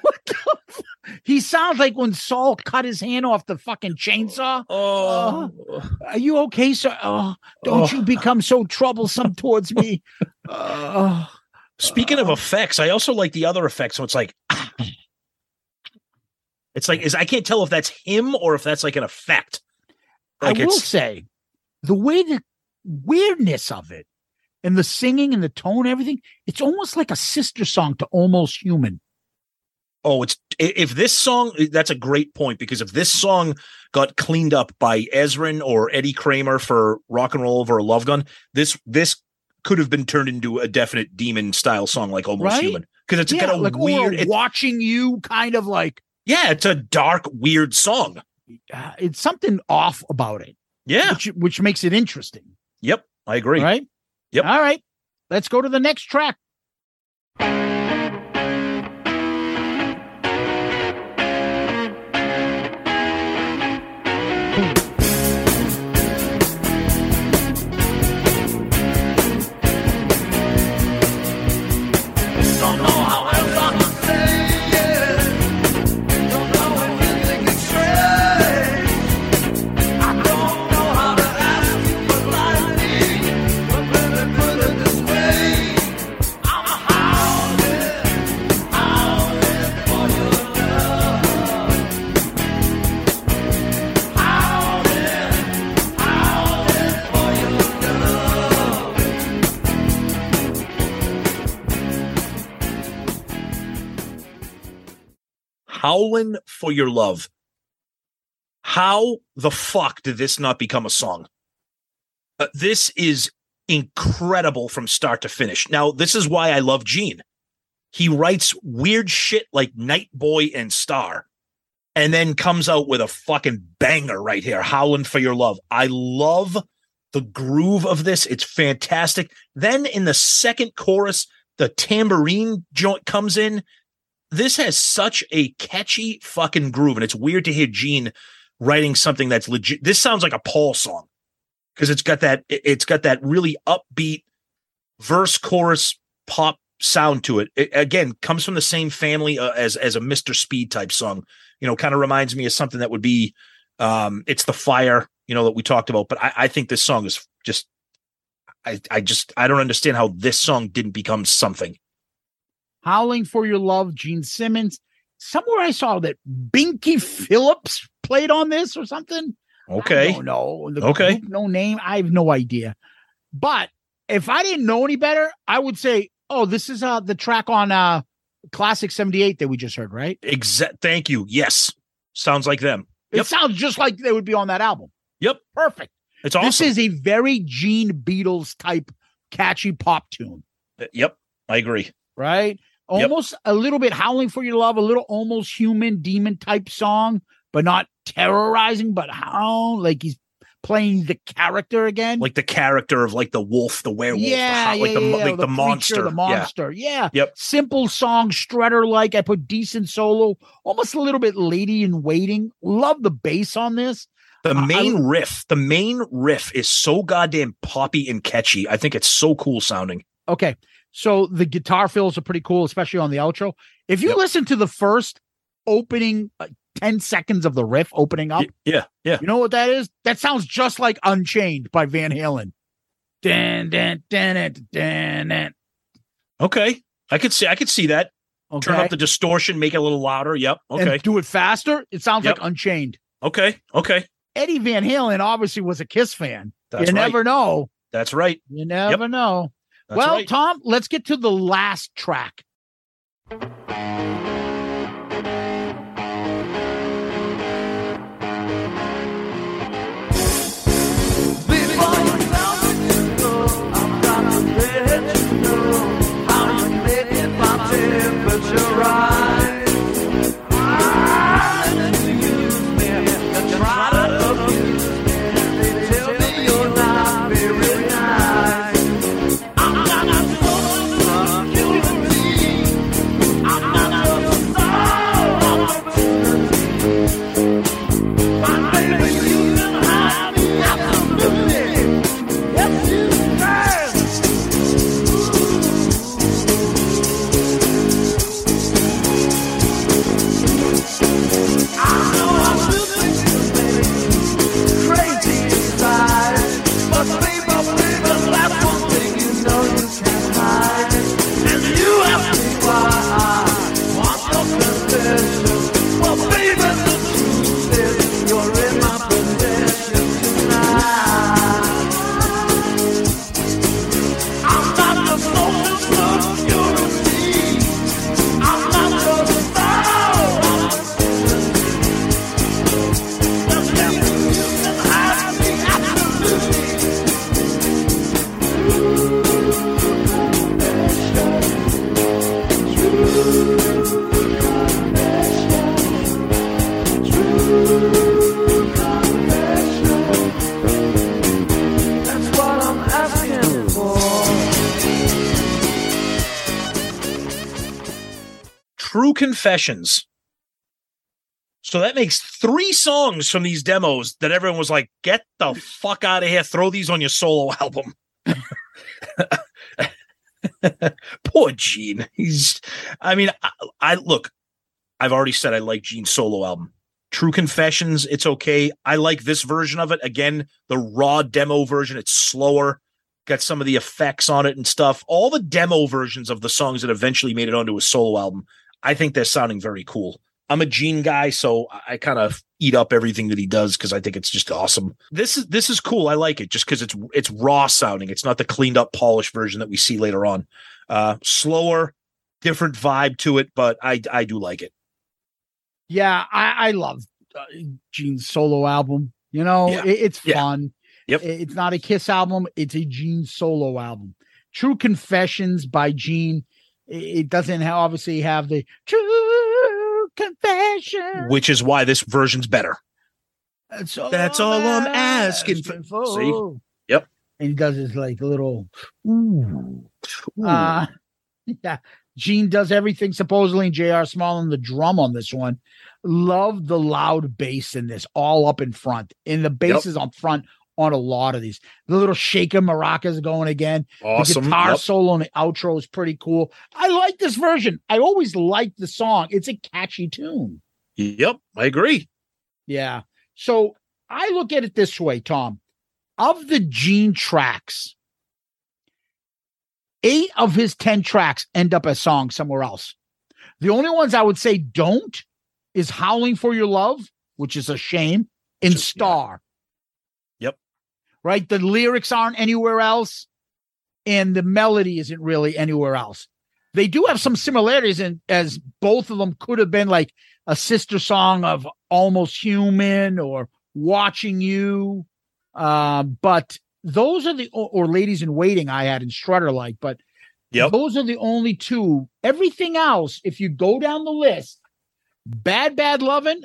Speaker 4: he sounds like when Saul cut his hand off the fucking chainsaw.
Speaker 3: Oh.
Speaker 4: Are you okay, sir? Oh, don't you become so troublesome towards me. Uh,
Speaker 3: Speaking of effects, I also like the other effects. So it's like, it's like is I can't tell if that's him or if that's like an effect. Like
Speaker 4: I will say, the way the weirdness of it and the singing and the tone, everything, it's almost like a sister song to Almost Human.
Speaker 3: oh, it's if this song that's a great point because if this song got cleaned up by Ezrin or Eddie Kramer for Rock and Roll Over a Love Gun, this this could have been turned into a definite demon style song like Almost
Speaker 4: Right?
Speaker 3: Human because it's
Speaker 4: yeah,
Speaker 3: got a
Speaker 4: like
Speaker 3: weird.
Speaker 4: or
Speaker 3: It's,
Speaker 4: watching you kind of like
Speaker 3: yeah, it's a dark, weird song.
Speaker 4: uh, it's something off about it,
Speaker 3: Yeah.
Speaker 4: which which makes it interesting.
Speaker 3: Yep. I agree.
Speaker 4: Right?
Speaker 3: Yep.
Speaker 4: All right. Let's go to the next track.
Speaker 3: Howlin' for Your Love. How the fuck did this not become a song? Uh, this is incredible from start to finish. Now, this is why I love Gene. He writes weird shit like Night Boy and Star, and then comes out with a fucking banger right here, Howling for Your Love. I love the groove of this. It's fantastic. Then in the second chorus, the tambourine joint comes in this has such a catchy fucking groove, and it's weird to hear Gene writing something that's legit. This sounds like a Paul song because it's got that it- it's got that really upbeat verse chorus pop sound to it. It again comes from the same family uh, as as a Mr. Speed type song. You know, kind of reminds me of something that would be um it's the fire, you know, that we talked about. But I, I think this song is just I I just I don't understand how this song didn't become something.
Speaker 4: Howling for Your Love, Gene Simmons. Somewhere I saw that Binky Phillips played on this or something.
Speaker 3: Okay.
Speaker 4: I don't know. The
Speaker 3: Okay.
Speaker 4: group, no name. I have no idea. But if I didn't know any better, I would say, oh, this is uh the track on uh Classic 78 that we just heard, right?
Speaker 3: Exact. Thank you. Yes, sounds like them.
Speaker 4: It
Speaker 3: Yep.
Speaker 4: sounds just like they would be on that album.
Speaker 3: Yep,
Speaker 4: Perfect.
Speaker 3: it's awesome.
Speaker 4: This is a very Gene Beatles type catchy pop tune,
Speaker 3: yep, I agree.
Speaker 4: right? Almost a little bit howling for your love, a little almost human demon type song, but not terrorizing, but how like he's playing the character again.
Speaker 3: Like the character of like the wolf, the werewolf,
Speaker 4: yeah,
Speaker 3: the, ho- like
Speaker 4: yeah,
Speaker 3: the
Speaker 4: yeah,
Speaker 3: like the,
Speaker 4: creature,
Speaker 3: monster.
Speaker 4: the monster. Yeah.
Speaker 3: Yep.
Speaker 4: Simple song, Strutter like. I put decent solo, almost a little bit lady in waiting. Love the bass on this.
Speaker 3: The
Speaker 4: I- I-
Speaker 3: main riff, the main riff is so goddamn poppy and catchy. I think it's so cool sounding.
Speaker 4: Okay. So the guitar fills are pretty cool, especially on the outro. If you
Speaker 3: Yep.
Speaker 4: listen to the first opening uh, 10 seconds of the riff opening up,
Speaker 3: yeah, yeah.
Speaker 4: you know what that is? That sounds just like Unchained by Van Halen. Dan, dan, dan, dan, dan.
Speaker 3: Okay, I could see. I could see that.
Speaker 4: Okay.
Speaker 3: Turn up the distortion, make it a little louder. Yep.
Speaker 4: And
Speaker 3: Okay.
Speaker 4: do it faster. It sounds
Speaker 3: Yep.
Speaker 4: like Unchained.
Speaker 3: Okay. Okay.
Speaker 4: Eddie Van Halen obviously was a Kiss fan.
Speaker 3: That's
Speaker 4: you
Speaker 3: right.
Speaker 4: never know.
Speaker 3: That's right.
Speaker 4: You never know.
Speaker 3: That's
Speaker 4: well,
Speaker 3: right.
Speaker 4: Tom, let's get to the last track.
Speaker 8: Before you
Speaker 3: Confessions. So that makes three songs from these demos that everyone was like, get the fuck out of here. Throw these on your solo album. Poor Gene. He's, I mean, I, I look, I've already said I like Gene's solo album. True Confessions, it's okay. I like this version of it. Again, the raw demo version, it's slower, got some of the effects on it and stuff. All the demo versions of the songs that eventually made it onto a solo album, I think they're sounding very cool. I'm a Gene guy, so I- kind of eat up everything that he does because I think it's just awesome. This is this is cool. I like it just because it's it's raw sounding. It's not the cleaned up, polished version that we see later on. Uh, slower, different vibe to it, but I I do like it.
Speaker 4: Yeah, I, I love uh, Gene's solo album. You know,
Speaker 3: Yeah.
Speaker 4: it- it's
Speaker 3: Yeah.
Speaker 4: fun.
Speaker 3: Yep.
Speaker 4: It- It's not a Kiss album, it's a Gene solo album. True Confessions by Gene. It doesn't obviously have the True Confession.
Speaker 3: Which is why this version's better.
Speaker 4: That's all,
Speaker 3: That's all I'm asking for. See? Yep.
Speaker 4: And he does his like little ooh.
Speaker 3: Ooh.
Speaker 4: Uh, yeah. Gene does everything supposedly, and J.R. Smalling on the drum on this one. Love the loud bass in this, all up in front. And the bass
Speaker 3: Yep.
Speaker 4: is up front on a lot of these. The little shaker maracas going again.
Speaker 3: awesome.
Speaker 4: The guitar
Speaker 3: Yep.
Speaker 4: solo in the outro is pretty cool. I like this version. I always liked the song. It's a catchy tune.
Speaker 3: Yep, I agree.
Speaker 4: Yeah. So I look at it this way, Tom. Of the Gene tracks, eight of his 10 tracks end up as songs somewhere else. The only ones I would say don't is Howling for Your Love, which is a shame, and. Star. Right? The lyrics aren't anywhere else, and the melody isn't really anywhere else. they do have some similarities in as both of them could have been like a sister song of almost human or watching you uh, but those are the or, or ladies in waiting i had in strutter like but
Speaker 3: Yep.
Speaker 4: those are the only two everything else if you go down the list bad bad lovin'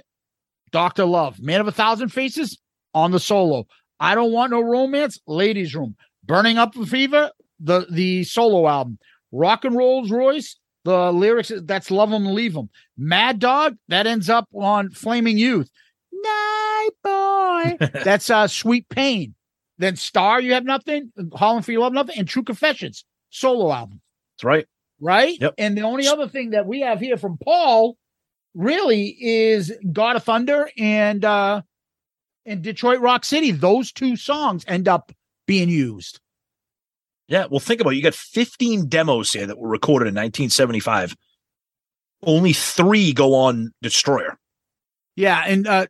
Speaker 4: dr love man of a thousand faces on the solo i don't want no romance. Ladies room. Burning up the fever the the solo album. Rock and rolls royce the lyrics that's love them leave them mad dog that ends up on flaming youth. Night boy. That's uh sweet pain. Then star you have nothing howlin' for you love nothing and true confessions solo album.
Speaker 3: That's right.
Speaker 4: right?
Speaker 3: Yep.
Speaker 4: and the only other thing that we have here from paul really is god of thunder and uh and detroit rock city those two songs end up being used
Speaker 3: Yeah. Well, think about it. You got 15 demos here that were recorded in 1975. Only three go on Destroyer.
Speaker 4: yeah and uh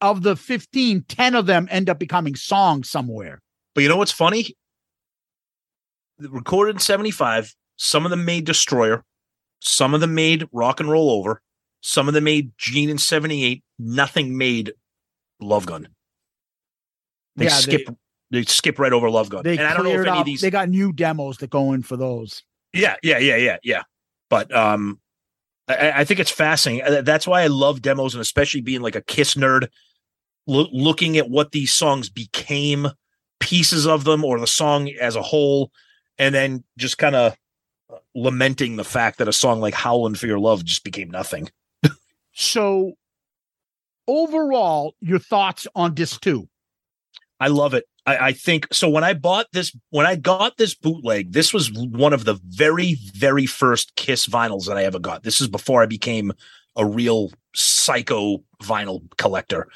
Speaker 4: of the 15 10 of them end up becoming songs somewhere
Speaker 3: But you know what's funny? Recorded in 75, some of them made Destroyer, some of them made Rock and Roll Over, some of them made Gene in 78, nothing made Love Gun. They
Speaker 4: Yeah,
Speaker 3: skip they, skip right over Love Gun.
Speaker 4: they
Speaker 3: and I don't know if any
Speaker 4: up-
Speaker 3: of these
Speaker 4: they got new demos that go in for those
Speaker 3: Yeah, yeah, yeah, yeah, yeah. But um, I, I think it's fascinating. Uh, That's why I love demos, and especially being like a Kiss nerd, loo- looking at what these songs became, pieces of them, or the song as a whole, and then just kind of lamenting the fact that a song like "Howlin' for Your Love" just became nothing.
Speaker 4: so overall your thoughts on disc two
Speaker 3: I love it. I, I think so. When I bought this, when I got this bootleg, this was one of the very, very first Kiss vinyls that I ever got. This is before I became a real psycho vinyl collector.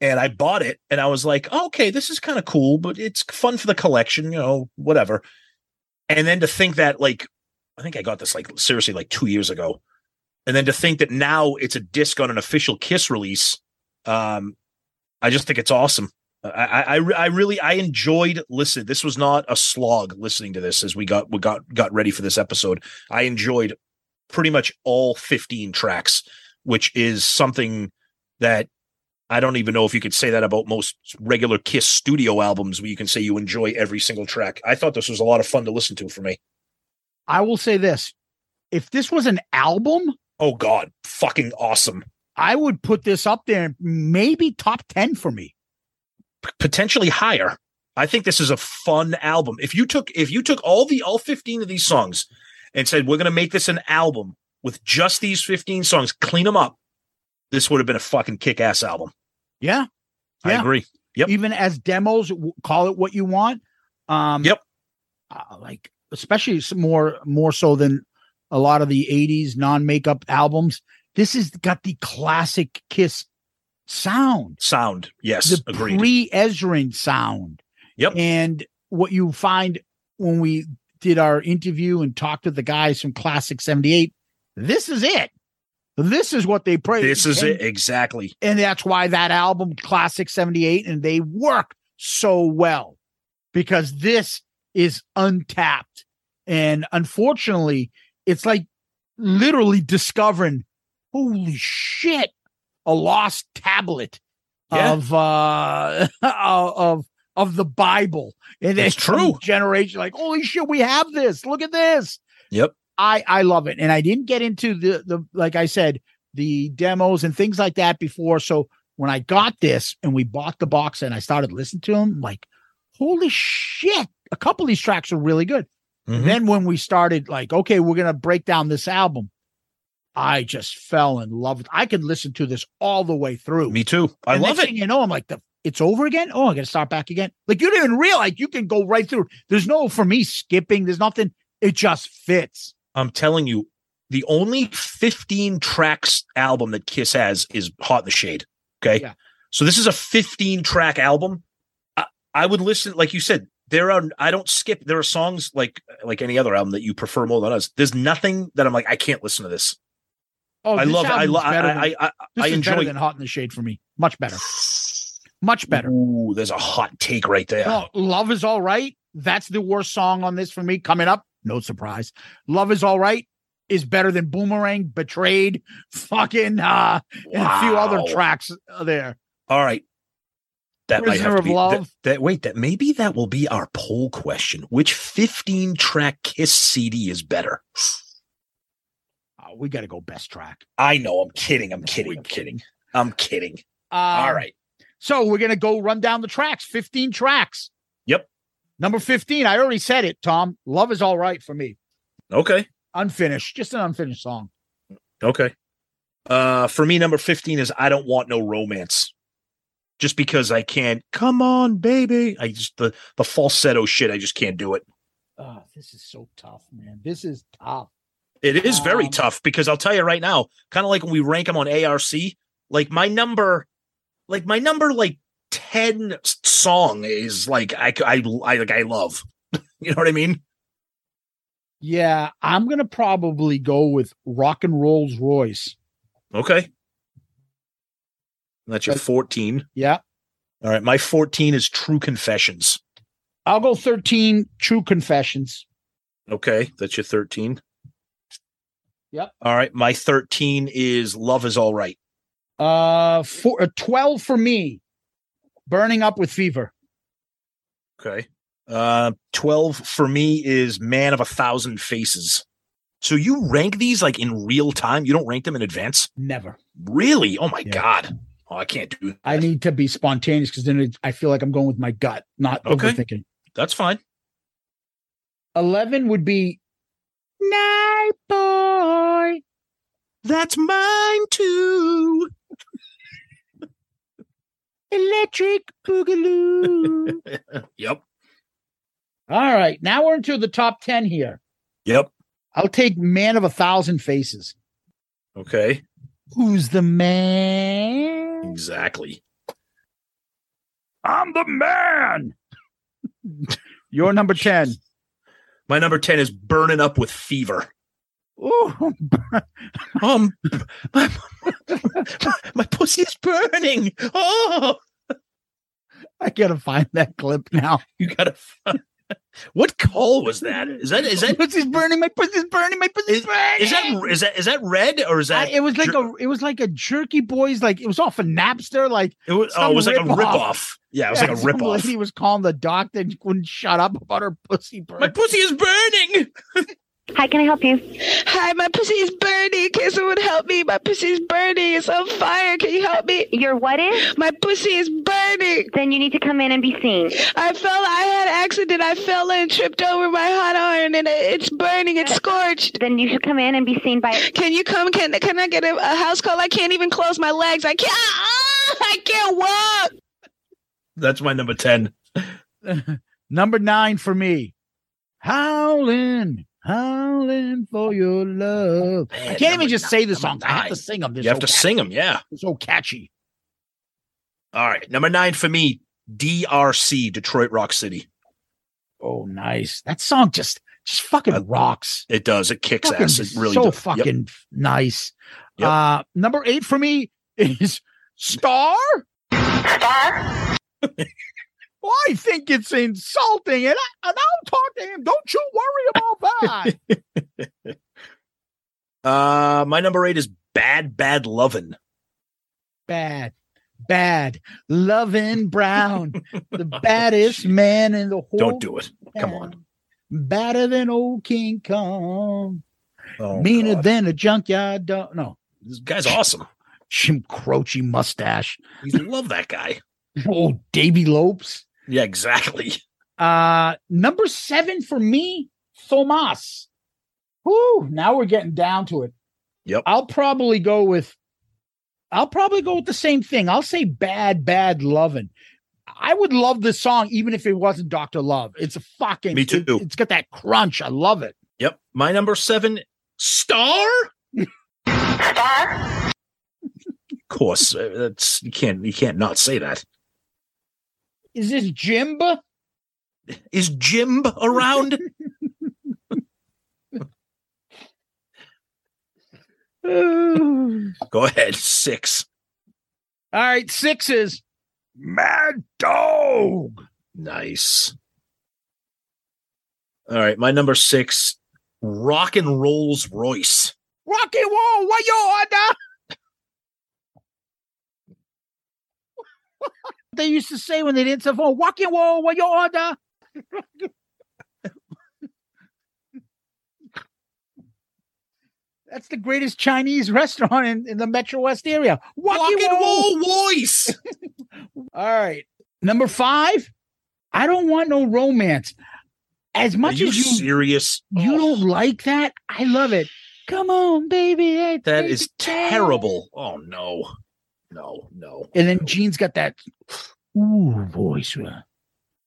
Speaker 3: And I bought it and I was like, okay, this is kind of cool, but it's fun for the collection, you know, whatever. And then to think that, like, I think I got this like seriously like two years ago. And then to think that now it's a disc on an official Kiss release, um, I just think it's awesome. I, I, I really, I enjoyed listening. This was not a slog listening to this as we got, we got, got ready for this episode. I enjoyed pretty much all 15 tracks, which is something that I don't even know if you could say that about most regular Kiss studio albums where you can say you enjoy every single track. I thought this was a lot of fun to listen to for me.
Speaker 4: I will say this: if this was an album,
Speaker 3: Oh God, fucking awesome.
Speaker 4: I would put this up there, maybe top ten for me.
Speaker 3: Potentially higher. I think this is a fun album. If you took if you took all the all 15 of these songs and said we're going to make this an album with just these 15 songs, clean them up, this would have been a fucking kick-ass album.
Speaker 4: Yeah,
Speaker 3: I
Speaker 4: Yeah.
Speaker 3: agree. Yep.
Speaker 4: even as demos, call it what you want. Um,
Speaker 3: Yep.
Speaker 4: uh, like especially more more so than a lot of the '80s non-makeup albums. This has got the classic Kiss sound.
Speaker 3: Sound. Yes,
Speaker 4: the
Speaker 3: agreed.
Speaker 4: pre-Ezrin sound.
Speaker 3: Yep.
Speaker 4: And what you find when we did our interview and talked to the guys from Classic 78, this is it. This is what they pray.
Speaker 3: this is
Speaker 4: and,
Speaker 3: it exactly.
Speaker 4: And that's why that album, Classic 78, and they work so well because this is untapped. And unfortunately, it's like literally discovering, holy shit, a lost tablet
Speaker 3: Yeah.
Speaker 4: of uh of of the Bible. And
Speaker 3: It's true.
Speaker 4: Generation like, holy shit, we have this. Look at this.
Speaker 3: Yep.
Speaker 4: I I love it, and I didn't get into the the like I said the demos and things like that before. So when I got this and we bought the box and I started listening to them, like holy shit, a couple of these tracks are really good.
Speaker 3: Mhm.
Speaker 4: Then when we started, like okay, we're gonna break down this album, I just fell in love with. I could listen to this all the way through.
Speaker 3: Me too. I
Speaker 4: And
Speaker 3: love it.
Speaker 4: You know, I'm like the. It's over again. Oh, I got to start back again. Like you didn't even realize you can go right through. There's no for me skipping. There's nothing. It just fits.
Speaker 3: I'm telling you, the only 15 tracks album that Kiss has is Hot in the Shade. Okay.
Speaker 4: Yeah.
Speaker 3: So this is a 15 track album. I, I would listen, like you said, there are I don't skip. There are songs like like any other album that you prefer more than us. There's nothing that I'm like, I can't listen to this.
Speaker 4: Oh,
Speaker 3: I love it. I love I, I, I, I
Speaker 4: is better
Speaker 3: enjoy
Speaker 4: than Hot in the Shade for me. Much better. Much better.
Speaker 3: Ooh, there's a hot take right there.
Speaker 4: No, Love is all right. That's the worst song on this for me. Coming up, no surprise. Love is all right. is better than Boomerang, Betrayed, fucking uh and a few other tracks there.
Speaker 3: All right. That might have to be
Speaker 4: Love.
Speaker 3: That, that wait, that maybe that will be our poll question. Which 15 track Kiss CD is better?
Speaker 4: We got to go best track.
Speaker 3: I know, I'm kidding. I'm kidding. I'm kidding. I'm kidding.
Speaker 4: Um,
Speaker 3: All right.
Speaker 4: So we're gonna go run down the tracks. 15 tracks.
Speaker 3: Yep.
Speaker 4: Number 15. I already said it, Tom. Love is all right for me.
Speaker 3: Okay.
Speaker 4: Unfinished, just an unfinished song.
Speaker 3: Okay. Uh for me, number 15 is I don't want no romance. Just because I can't come on, baby. I just the the falsetto shit, I just can't do it.
Speaker 4: Oh, this is so tough, man. This is tough.
Speaker 3: It is very
Speaker 4: Um,
Speaker 3: tough because I'll tell you right now, kind of like when we rank them on ARC, like my number, like my number, like 10 song is like, I, I, I like, I love, you know what I mean?
Speaker 4: Yeah, I'm gonna probably go with Rock and Rolls Royce.
Speaker 3: Okay. That's your
Speaker 4: Uh,
Speaker 3: 14.
Speaker 4: Yeah.
Speaker 3: All right. My 14 is True Confessions.
Speaker 4: I'll go 13 True Confessions.
Speaker 3: Okay. That's your 13.
Speaker 4: Yep.
Speaker 3: All right. My 13 is Love is All Right.
Speaker 4: Uh, four, uh 12 for me. Burning up with fever.
Speaker 3: Okay. Uh, 12 for me is Man of a Thousand Faces. So you rank these like in real time? You don't rank them in advance?
Speaker 4: Never.
Speaker 3: Really? Oh my
Speaker 4: Yeah.
Speaker 3: God. Oh, I can't do that.
Speaker 4: I need to be spontaneous because then it, I feel like I'm going with my gut, not
Speaker 3: Okay.
Speaker 4: overthinking.
Speaker 3: That's fine.
Speaker 4: 11 would be Night Boy.
Speaker 3: That's mine too.
Speaker 4: Electric Boogaloo.
Speaker 3: Yep.
Speaker 4: All right. Now we're into the top 10 here.
Speaker 3: Yep.
Speaker 4: I'll take Man of a Thousand Faces.
Speaker 3: Okay.
Speaker 4: Who's the man?
Speaker 3: Exactly.
Speaker 4: I'm the man. Your number 10.
Speaker 3: My number 10 is Burning Up with Fever.
Speaker 4: Ooh,
Speaker 3: Um, my, my pussy is burning. Oh,
Speaker 4: I gotta find that clip now.
Speaker 3: you gotta. what call was that? Is that is
Speaker 4: My
Speaker 3: that
Speaker 4: pussy's burning. My pussy's burning. My pussy's burning.
Speaker 3: is that is that is that red or is
Speaker 4: I-
Speaker 3: that
Speaker 4: it was like
Speaker 3: jer-
Speaker 4: a it was like a jerky boys like it was off of Napster like
Speaker 3: it was, oh it was like a
Speaker 4: rip-off.
Speaker 3: rip off. Yeah, it was
Speaker 4: yeah,
Speaker 3: like a
Speaker 4: some
Speaker 3: rip off.
Speaker 4: lady was calling the doctor and wouldn't shut up about her pussy burning.
Speaker 3: My pussy is burning.
Speaker 9: Hi, can I help you?
Speaker 10: Hi, my pussy is burning. Can someone help me? My pussy is burning. It's on fire. Can you help me?
Speaker 9: Your what is?
Speaker 10: My pussy is burning.
Speaker 9: Then you need to come in and be seen.
Speaker 10: I fell. I had an accident. I fell and tripped over my hot iron, and it's burning. It's scorched.
Speaker 9: Then you should come in and be seen by.
Speaker 10: Can you come? Can Can I get a, a house call? I can't even close my legs. I can't. Ah, I can't walk.
Speaker 3: That's my number ten.
Speaker 4: Number nine for me. Howling, howling for your love. I can't even just say the
Speaker 3: number
Speaker 4: songs. I have to sing them. They're
Speaker 3: You have
Speaker 4: so
Speaker 3: to
Speaker 4: catchy.
Speaker 3: sing them. Yeah.
Speaker 4: They're so catchy.
Speaker 3: All right. Number nine for me. DRC Detroit Rock City.
Speaker 4: Oh, nice. That song just just fucking
Speaker 3: Uh,
Speaker 4: rocks.
Speaker 3: It does. It kicks
Speaker 4: Fucking
Speaker 3: ass. It really
Speaker 4: so
Speaker 3: does. Yep.
Speaker 4: fucking nice.
Speaker 3: Yep.
Speaker 4: Uh number eight for me is Star.
Speaker 9: Star?
Speaker 4: Well, I think it's insulting, and, I, and I'll talk to him. Don't you worry about that.
Speaker 3: Uh, my number eight is Bad Bad Lovin'.
Speaker 4: bad, bad, loving Brown, the baddest man in the whole.
Speaker 3: Don't do it. Come on.
Speaker 4: Badder than old King Kong,
Speaker 3: Oh,
Speaker 4: meaner
Speaker 3: God.
Speaker 4: than a junkyard dog. No,
Speaker 3: This guy's awesome.
Speaker 4: Jim Croce mustache.
Speaker 3: You love that guy.
Speaker 4: Oh, Davey Lopes.
Speaker 3: Yeah, exactly.
Speaker 4: Uh, number seven for me, Thomas. Whoo, now we're getting down to it.
Speaker 3: Yep.
Speaker 4: I'll probably go with I'll probably go with the same thing. I'll say bad, bad loving. I would love this song even if it wasn't Dr. Love. It's a fucking
Speaker 3: Me too.
Speaker 4: it- it's got that crunch. I love it.
Speaker 3: Yep. My number seven, Star.
Speaker 9: Star?
Speaker 3: Of course, uh, that's you can't you can't not say that.
Speaker 4: Is this Jimba?
Speaker 3: Is Jim around? Go ahead. Six.
Speaker 4: right, sixes. Mad Dog.
Speaker 3: Nice. All right. My number six Rock and Rolls Royce.
Speaker 4: Rocky Wall, what you order? they used to say when they didn't say phone, oh, Rocky Wall, what you order? That's the greatest Chinese restaurant in, in the Metro West area. Rocky
Speaker 3: and
Speaker 4: Wall.
Speaker 3: Royce.
Speaker 4: All right. Number five, I don't want no romance. As
Speaker 3: Are
Speaker 4: much
Speaker 3: you
Speaker 4: as you
Speaker 3: serious?
Speaker 4: you
Speaker 3: Oh,
Speaker 4: don't like that, I love it. Come on, baby.
Speaker 3: that is
Speaker 4: down.
Speaker 3: terrible. Oh no. No, no.
Speaker 4: And then Gene's got that ooh voice. uh,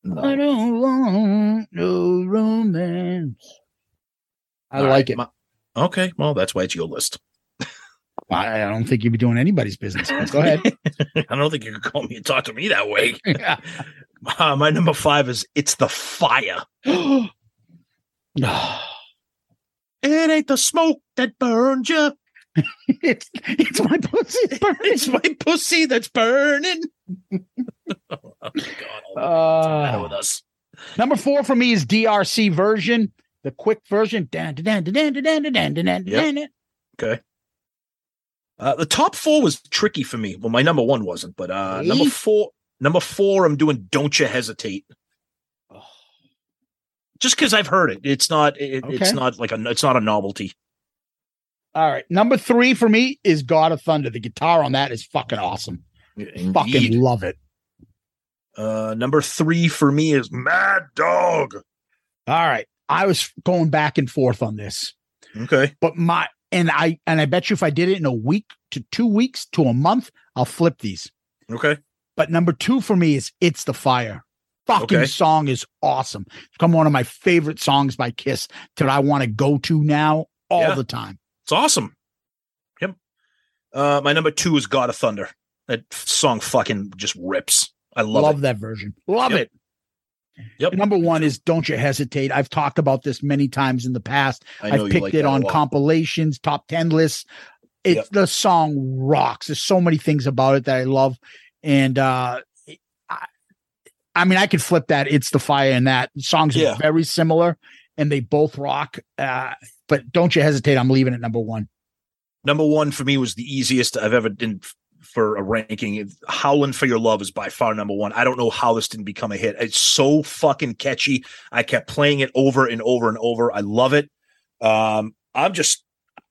Speaker 3: no.
Speaker 4: I don't want no romance. I
Speaker 3: All
Speaker 4: like
Speaker 3: right,
Speaker 4: it.
Speaker 3: my- okay, well, that's why it's your list.
Speaker 4: I I don't think you'd be doing anybody's business. Go ahead.
Speaker 3: I don't think you can call me and talk to me that way. Uh, my number five is It's the Fire.
Speaker 4: No.
Speaker 3: It ain't the smoke that burns you.
Speaker 4: it's it's my pussy.
Speaker 3: It's my pussy that's burning. oh my God! Uh, with us.
Speaker 4: Number four for me is DRC version, the quick version.
Speaker 3: Okay. Uh, the top four was tricky for me. Well, my number one wasn't, but uh, number four, number four, I'm doing. Don't you hesitate oh. just because I've heard it. It's not. It,
Speaker 4: okay.
Speaker 3: It's not like a. It's not a novelty.
Speaker 4: All right. Number three for me is God of Thunder. The guitar on that is fucking awesome.
Speaker 3: Indeed.
Speaker 4: Fucking love it.
Speaker 3: Uh, number three for me is Mad Dog.
Speaker 4: All right. I was going back and forth on this,
Speaker 3: Okay.
Speaker 4: but my and I and I bet you if I did it in a week to two weeks to a month, I'll flip these.
Speaker 3: Okay.
Speaker 4: But number two for me is It's the Fire. Fucking
Speaker 3: Okay.
Speaker 4: song is awesome. It's become one of my favorite songs by Kiss that I want to go to now all
Speaker 3: Yeah.
Speaker 4: the time.
Speaker 3: It's awesome. Yep. Uh, my number two is God of Thunder. That song fucking just rips. I love,
Speaker 4: Love,
Speaker 3: it.
Speaker 4: that version. Love
Speaker 3: Yep.
Speaker 4: it.
Speaker 3: Yep.
Speaker 4: Number one is Don't You Hesitate. I've talked about this many times in the past.
Speaker 3: I
Speaker 4: I've picked
Speaker 3: like
Speaker 4: it on compilations, top 10 lists. It's
Speaker 3: Yep.
Speaker 4: the song rocks. There's so many things about it that I love. And uh I, I mean I could flip that. It's the fire and that songs
Speaker 3: Yeah.
Speaker 4: are very similar and they both rock. Uh but don't you hesitate. I'm leaving it number one.
Speaker 3: Number one for me was the easiest I've ever done for a ranking. Howling for Your Love is by far number one. I don't know how this didn't become a hit. It's so fucking catchy. I kept playing it over and over and over. I love it. Um, I'm just,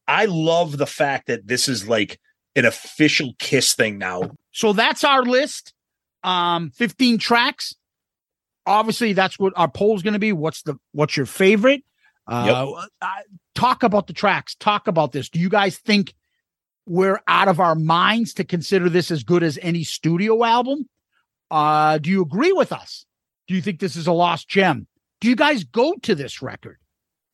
Speaker 3: I love the fact that this is like an official Kiss thing now.
Speaker 4: So that's our list. Um, 15 tracks. Obviously, that's what our poll is going to be. What's the what's your favorite? Uh, uh, talk about the tracks. Talk about this. Do you guys think we're out of our minds to consider this as good as any studio album? Uh, do you agree with us? Do you think this is a lost gem? Do you guys go to this record?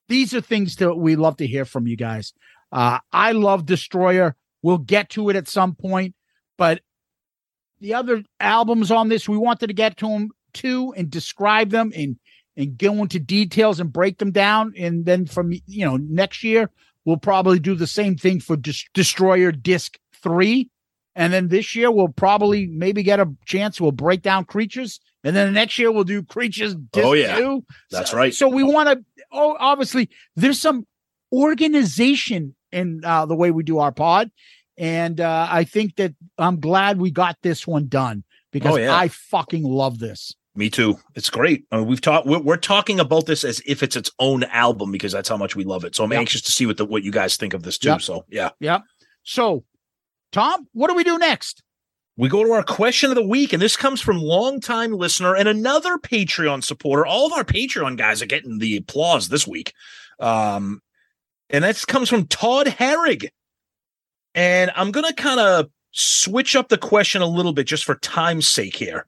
Speaker 4: These are things that we love to hear from you guys. Uh, I love Destroyer. We'll get to it at some point, but the other albums on this, we wanted to get to them too and describe them and and go into details and break them down. And then from you know next year, we'll probably do the same thing for Des- Destroyer Disc Three, and then this year we'll probably maybe get a chance. We'll break down Creatures, and then the next year we'll do Creatures Disc
Speaker 3: Oh, yeah.
Speaker 4: Two.
Speaker 3: That's
Speaker 4: So-
Speaker 3: right.
Speaker 4: So we want to. Oh, obviously, there's some organization in uh, the way we do our pod, and uh, I think that I'm glad we got this one done because
Speaker 3: Oh, yeah.
Speaker 4: I fucking love this.
Speaker 3: Me too. It's great. I mean, we've talked. We're, we're talking about this as if it's its own album because that's how much we love it. So I'm
Speaker 4: Yep.
Speaker 3: anxious to see what the what you guys think of this too.
Speaker 4: Yep.
Speaker 3: So yeah,
Speaker 4: yeah. So, Tom, what do we do next?
Speaker 3: we go to our question of the week, and this comes from longtime listener and another Patreon supporter. All of our Patreon guys are getting the applause this week, um, and that comes from Todd Herrig. And I'm gonna kind of switch up the question a little bit just for time's sake here.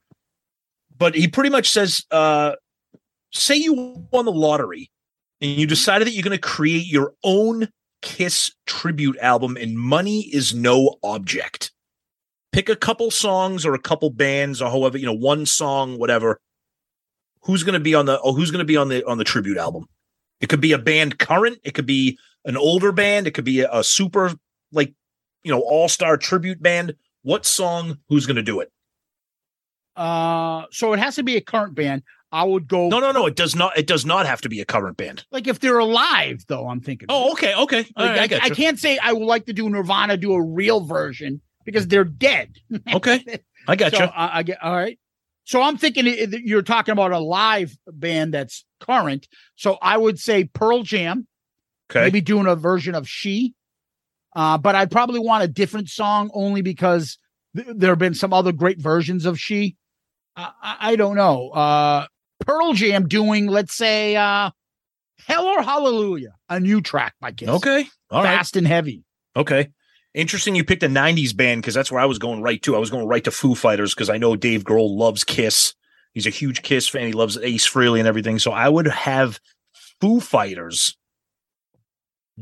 Speaker 3: But he pretty much says, uh, say you won the lottery and you decided that you're going to create your own Kiss tribute album, and money is no object. Pick a couple songs or a couple bands or however, you know, one song, whatever. Who's going to be on the oh, who's going to be on the on the tribute album? It could be a band current, it could be an older band, it could be a, a super like, you know, all-star tribute band. What song, who's going to do it?
Speaker 4: Uh, so it has to be a current band. I would go.
Speaker 3: No, no, no. It does not. It does not have to be a current band.
Speaker 4: Like if they're alive, though, I'm thinking.
Speaker 3: Oh, okay, okay.
Speaker 4: Like,
Speaker 3: right, I,
Speaker 4: I, I can't say I would like to do Nirvana do a real version because they're dead.
Speaker 3: Okay, I got
Speaker 4: so
Speaker 3: you.
Speaker 4: I, I get all right. So I'm thinking you're talking about a live band that's current. So I would say Pearl Jam,
Speaker 3: Okay.
Speaker 4: maybe doing a version of She. Uh, but I'd probably want a different song only because th- there have been some other great versions of She. I, I, don't know. Uh, Pearl Jam doing, let's say, uh, Hell or Hallelujah, a new track by Kiss.
Speaker 3: Okay. All right.
Speaker 4: Fast and heavy.
Speaker 3: Okay. Interesting you picked a 90s band because that's where I was going right to. I was going right to Foo Fighters because I know Dave Grohl loves Kiss. He's a huge Kiss fan. He loves Ace Frehley and everything. So I would have Foo Fighters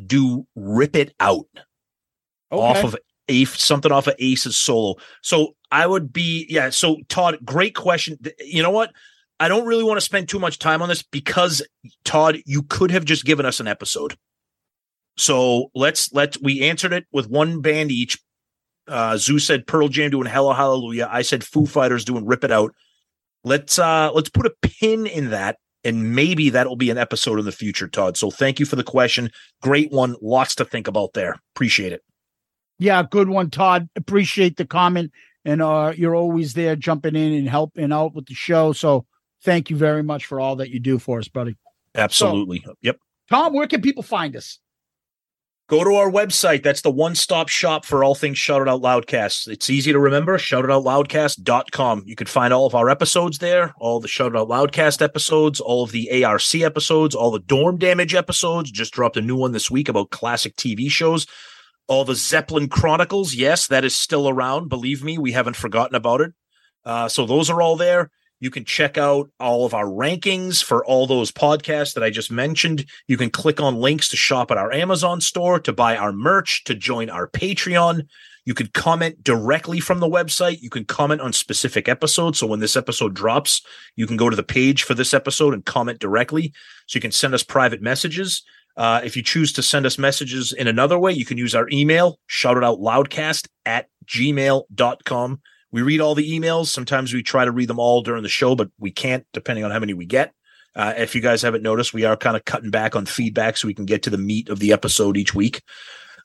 Speaker 3: do Rip It Out off of Ace, something off of Ace's solo. So I would be, yeah. So Todd, great question. You know what? I don't really want to spend too much time on this because Todd, you could have just given us an episode. So let's let we answered it with one band each. Uh Zeus said Pearl Jam doing Hell or Hallelujah. I said Foo Fighters doing Rip It Out. Let's uh let's put a pin in that and maybe that'll be an episode in the future, Todd. So thank you for the question. Great one. Lots to think about there. Appreciate it.
Speaker 4: Yeah, good one, Todd. Appreciate the comment. And uh, you're always there jumping in and helping out with the show. So thank you very much for all that you do for us, buddy.
Speaker 3: Absolutely. yep.
Speaker 4: Tom, where can people find us?
Speaker 3: Go to our website. That's the one stop shop for all things Shout It Out Loudcast. It's easy to remember shoutitoutloudcast.com. You can find all of our episodes there, all the Shout It Out Loudcast episodes, all of the ARC episodes, all the Dorm Damage episodes. Just dropped a new one this week about classic TV shows. All the Zeppelin Chronicles. Yes, that is still around. Believe me, we haven't forgotten about it. Uh, so those are all there. You can check out all of our rankings for all those podcasts that I just mentioned. You can click on links to shop at our Amazon store, to buy our merch, to join our Patreon. You can comment directly from the website. You can comment on specific episodes. So when this episode drops, you can go to the page for this episode and comment directly. So you can send us private messages. Uh, if you choose to send us messages in another way, you can use our email, shout it out loudcast at gmail.com. We read all the emails. Sometimes we try to read them all during the show, but we can't, depending on how many we get. Uh, if you guys haven't noticed, we are kind of cutting back on feedback so we can get to the meat of the episode each week.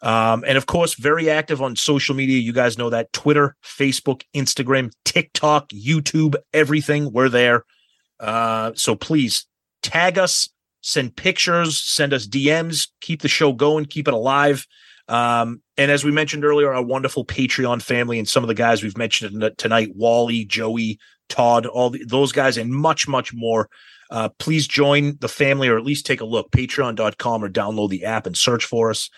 Speaker 3: Um, and of course, very active on social media. You guys know that Twitter, Facebook, Instagram, TikTok, YouTube, everything. We're there. Uh, so please tag us, send pictures, send us DMs, keep the show going, keep it alive. Um, and as we mentioned earlier, our wonderful Patreon family and some of the guys we've mentioned tonight, Wally, Joey, Todd, all the, those guys, and much, much more. Uh, please join the family or at least take a look, patreon.com or download the app and search for us.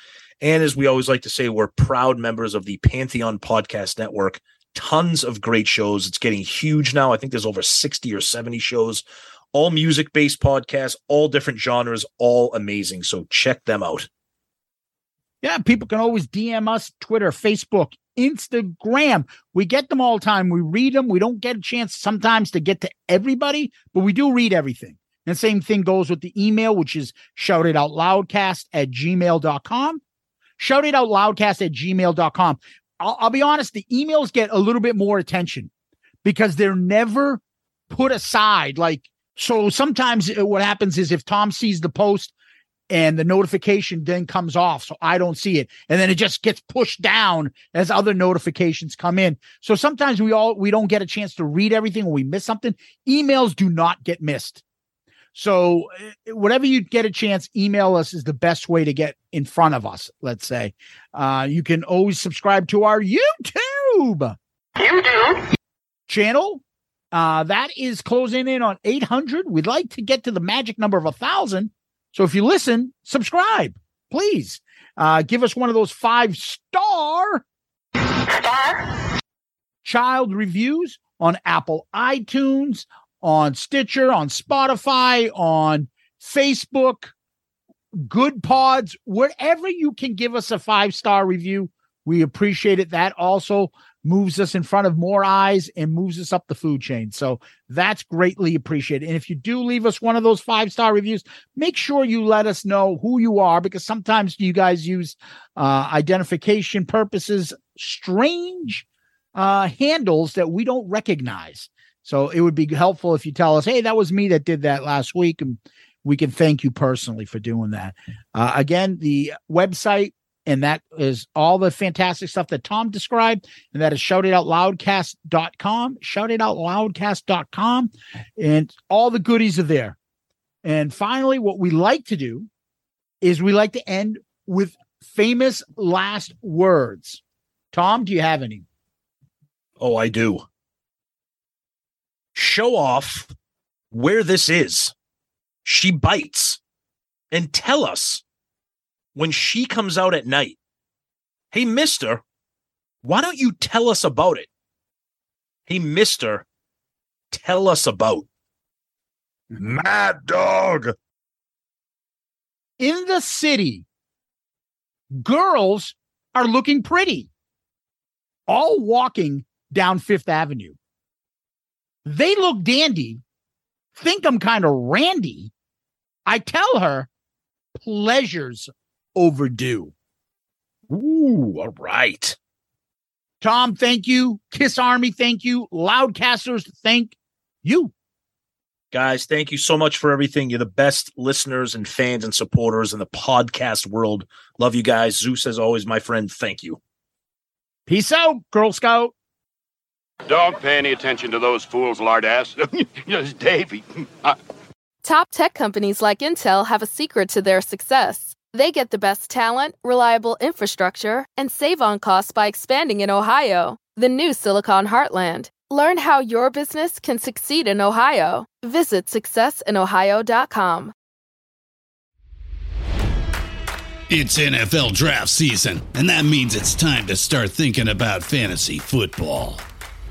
Speaker 3: And as we always like to say, we're proud members of the Pantheon Podcast Network. Tons of great shows. It's getting huge now. I think there's over 60 or 70 shows, all music based podcasts, all different genres, all amazing. So check them out.
Speaker 4: Yeah, people can always DM us Twitter, Facebook, Instagram. We get them all the time. We read them. We don't get a chance sometimes to get to everybody, but we do read everything. And same thing goes with the email, which is shoutitoutloudcast at gmail.com. Shoutitoutloudcast at gmail.com. I'll, I'll be honest, the emails get a little bit more attention because they're never put aside. Like, so sometimes what happens is if Tom sees the post and the notification then comes off, so I don't see it, and then it just gets pushed down as other notifications come in. So sometimes we all we don't get a chance to read everything or we miss something. Emails do not get missed. So uh, whatever you get a chance, email us is the best way to get in front of us. Let's say uh, you can always subscribe to our YouTube.
Speaker 9: YouTube
Speaker 4: channel. Uh, that is closing in on 800. We'd like to get to the magic number of a thousand. So if you listen, subscribe, please. Uh, give us one of those five star
Speaker 9: star
Speaker 4: child reviews on Apple iTunes, on Stitcher, on Spotify, on Facebook, Good Pods, wherever you can give us a five star review. We appreciate it. That also moves us in front of more eyes and moves us up the food chain. So that's greatly appreciated. And if you do leave us one of those five star reviews, make sure you let us know who you are because sometimes you guys use uh, identification purposes, strange uh, handles that we don't recognize. So it would be helpful if you tell us, hey, that was me that did that last week. And we can thank you personally for doing that. Uh, again, the website, and that is all the fantastic stuff that Tom described, and that is shoutitoutloudcast.com, shoutitoutloudcast.com, and all the goodies are there. And finally, what we like to do is we like to end with famous last words. Tom, do you have any?
Speaker 3: Oh, I do. Show off where this is. She bites and tell us when she comes out at night. Hey, mister, why don't you tell us about it? Hey, mister, tell us about Mad Dog.
Speaker 4: In the city, girls are looking pretty, all walking down Fifth Avenue. They look dandy, think I'm kind of randy. I tell her, pleasure's overdue.
Speaker 3: Ooh, all right.
Speaker 4: Tom, thank you. Kiss Army, thank you. Loudcasters, thank you.
Speaker 3: Guys, thank you so much for everything. You're the best listeners and fans and supporters in the podcast world. Love you guys. Zeus, as always, my friend. Thank you.
Speaker 4: Peace out, Girl Scout.
Speaker 11: Don't pay any attention to those fools, lardass. Yes, Davy. I-
Speaker 12: Top tech companies like Intel have a secret to their success. They get the best talent, reliable infrastructure, and save on costs by expanding in Ohio, the new Silicon Heartland. Learn how your business can succeed in Ohio. Visit successinohio.com.
Speaker 13: It's NFL draft season, and that means it's time to start thinking about fantasy football.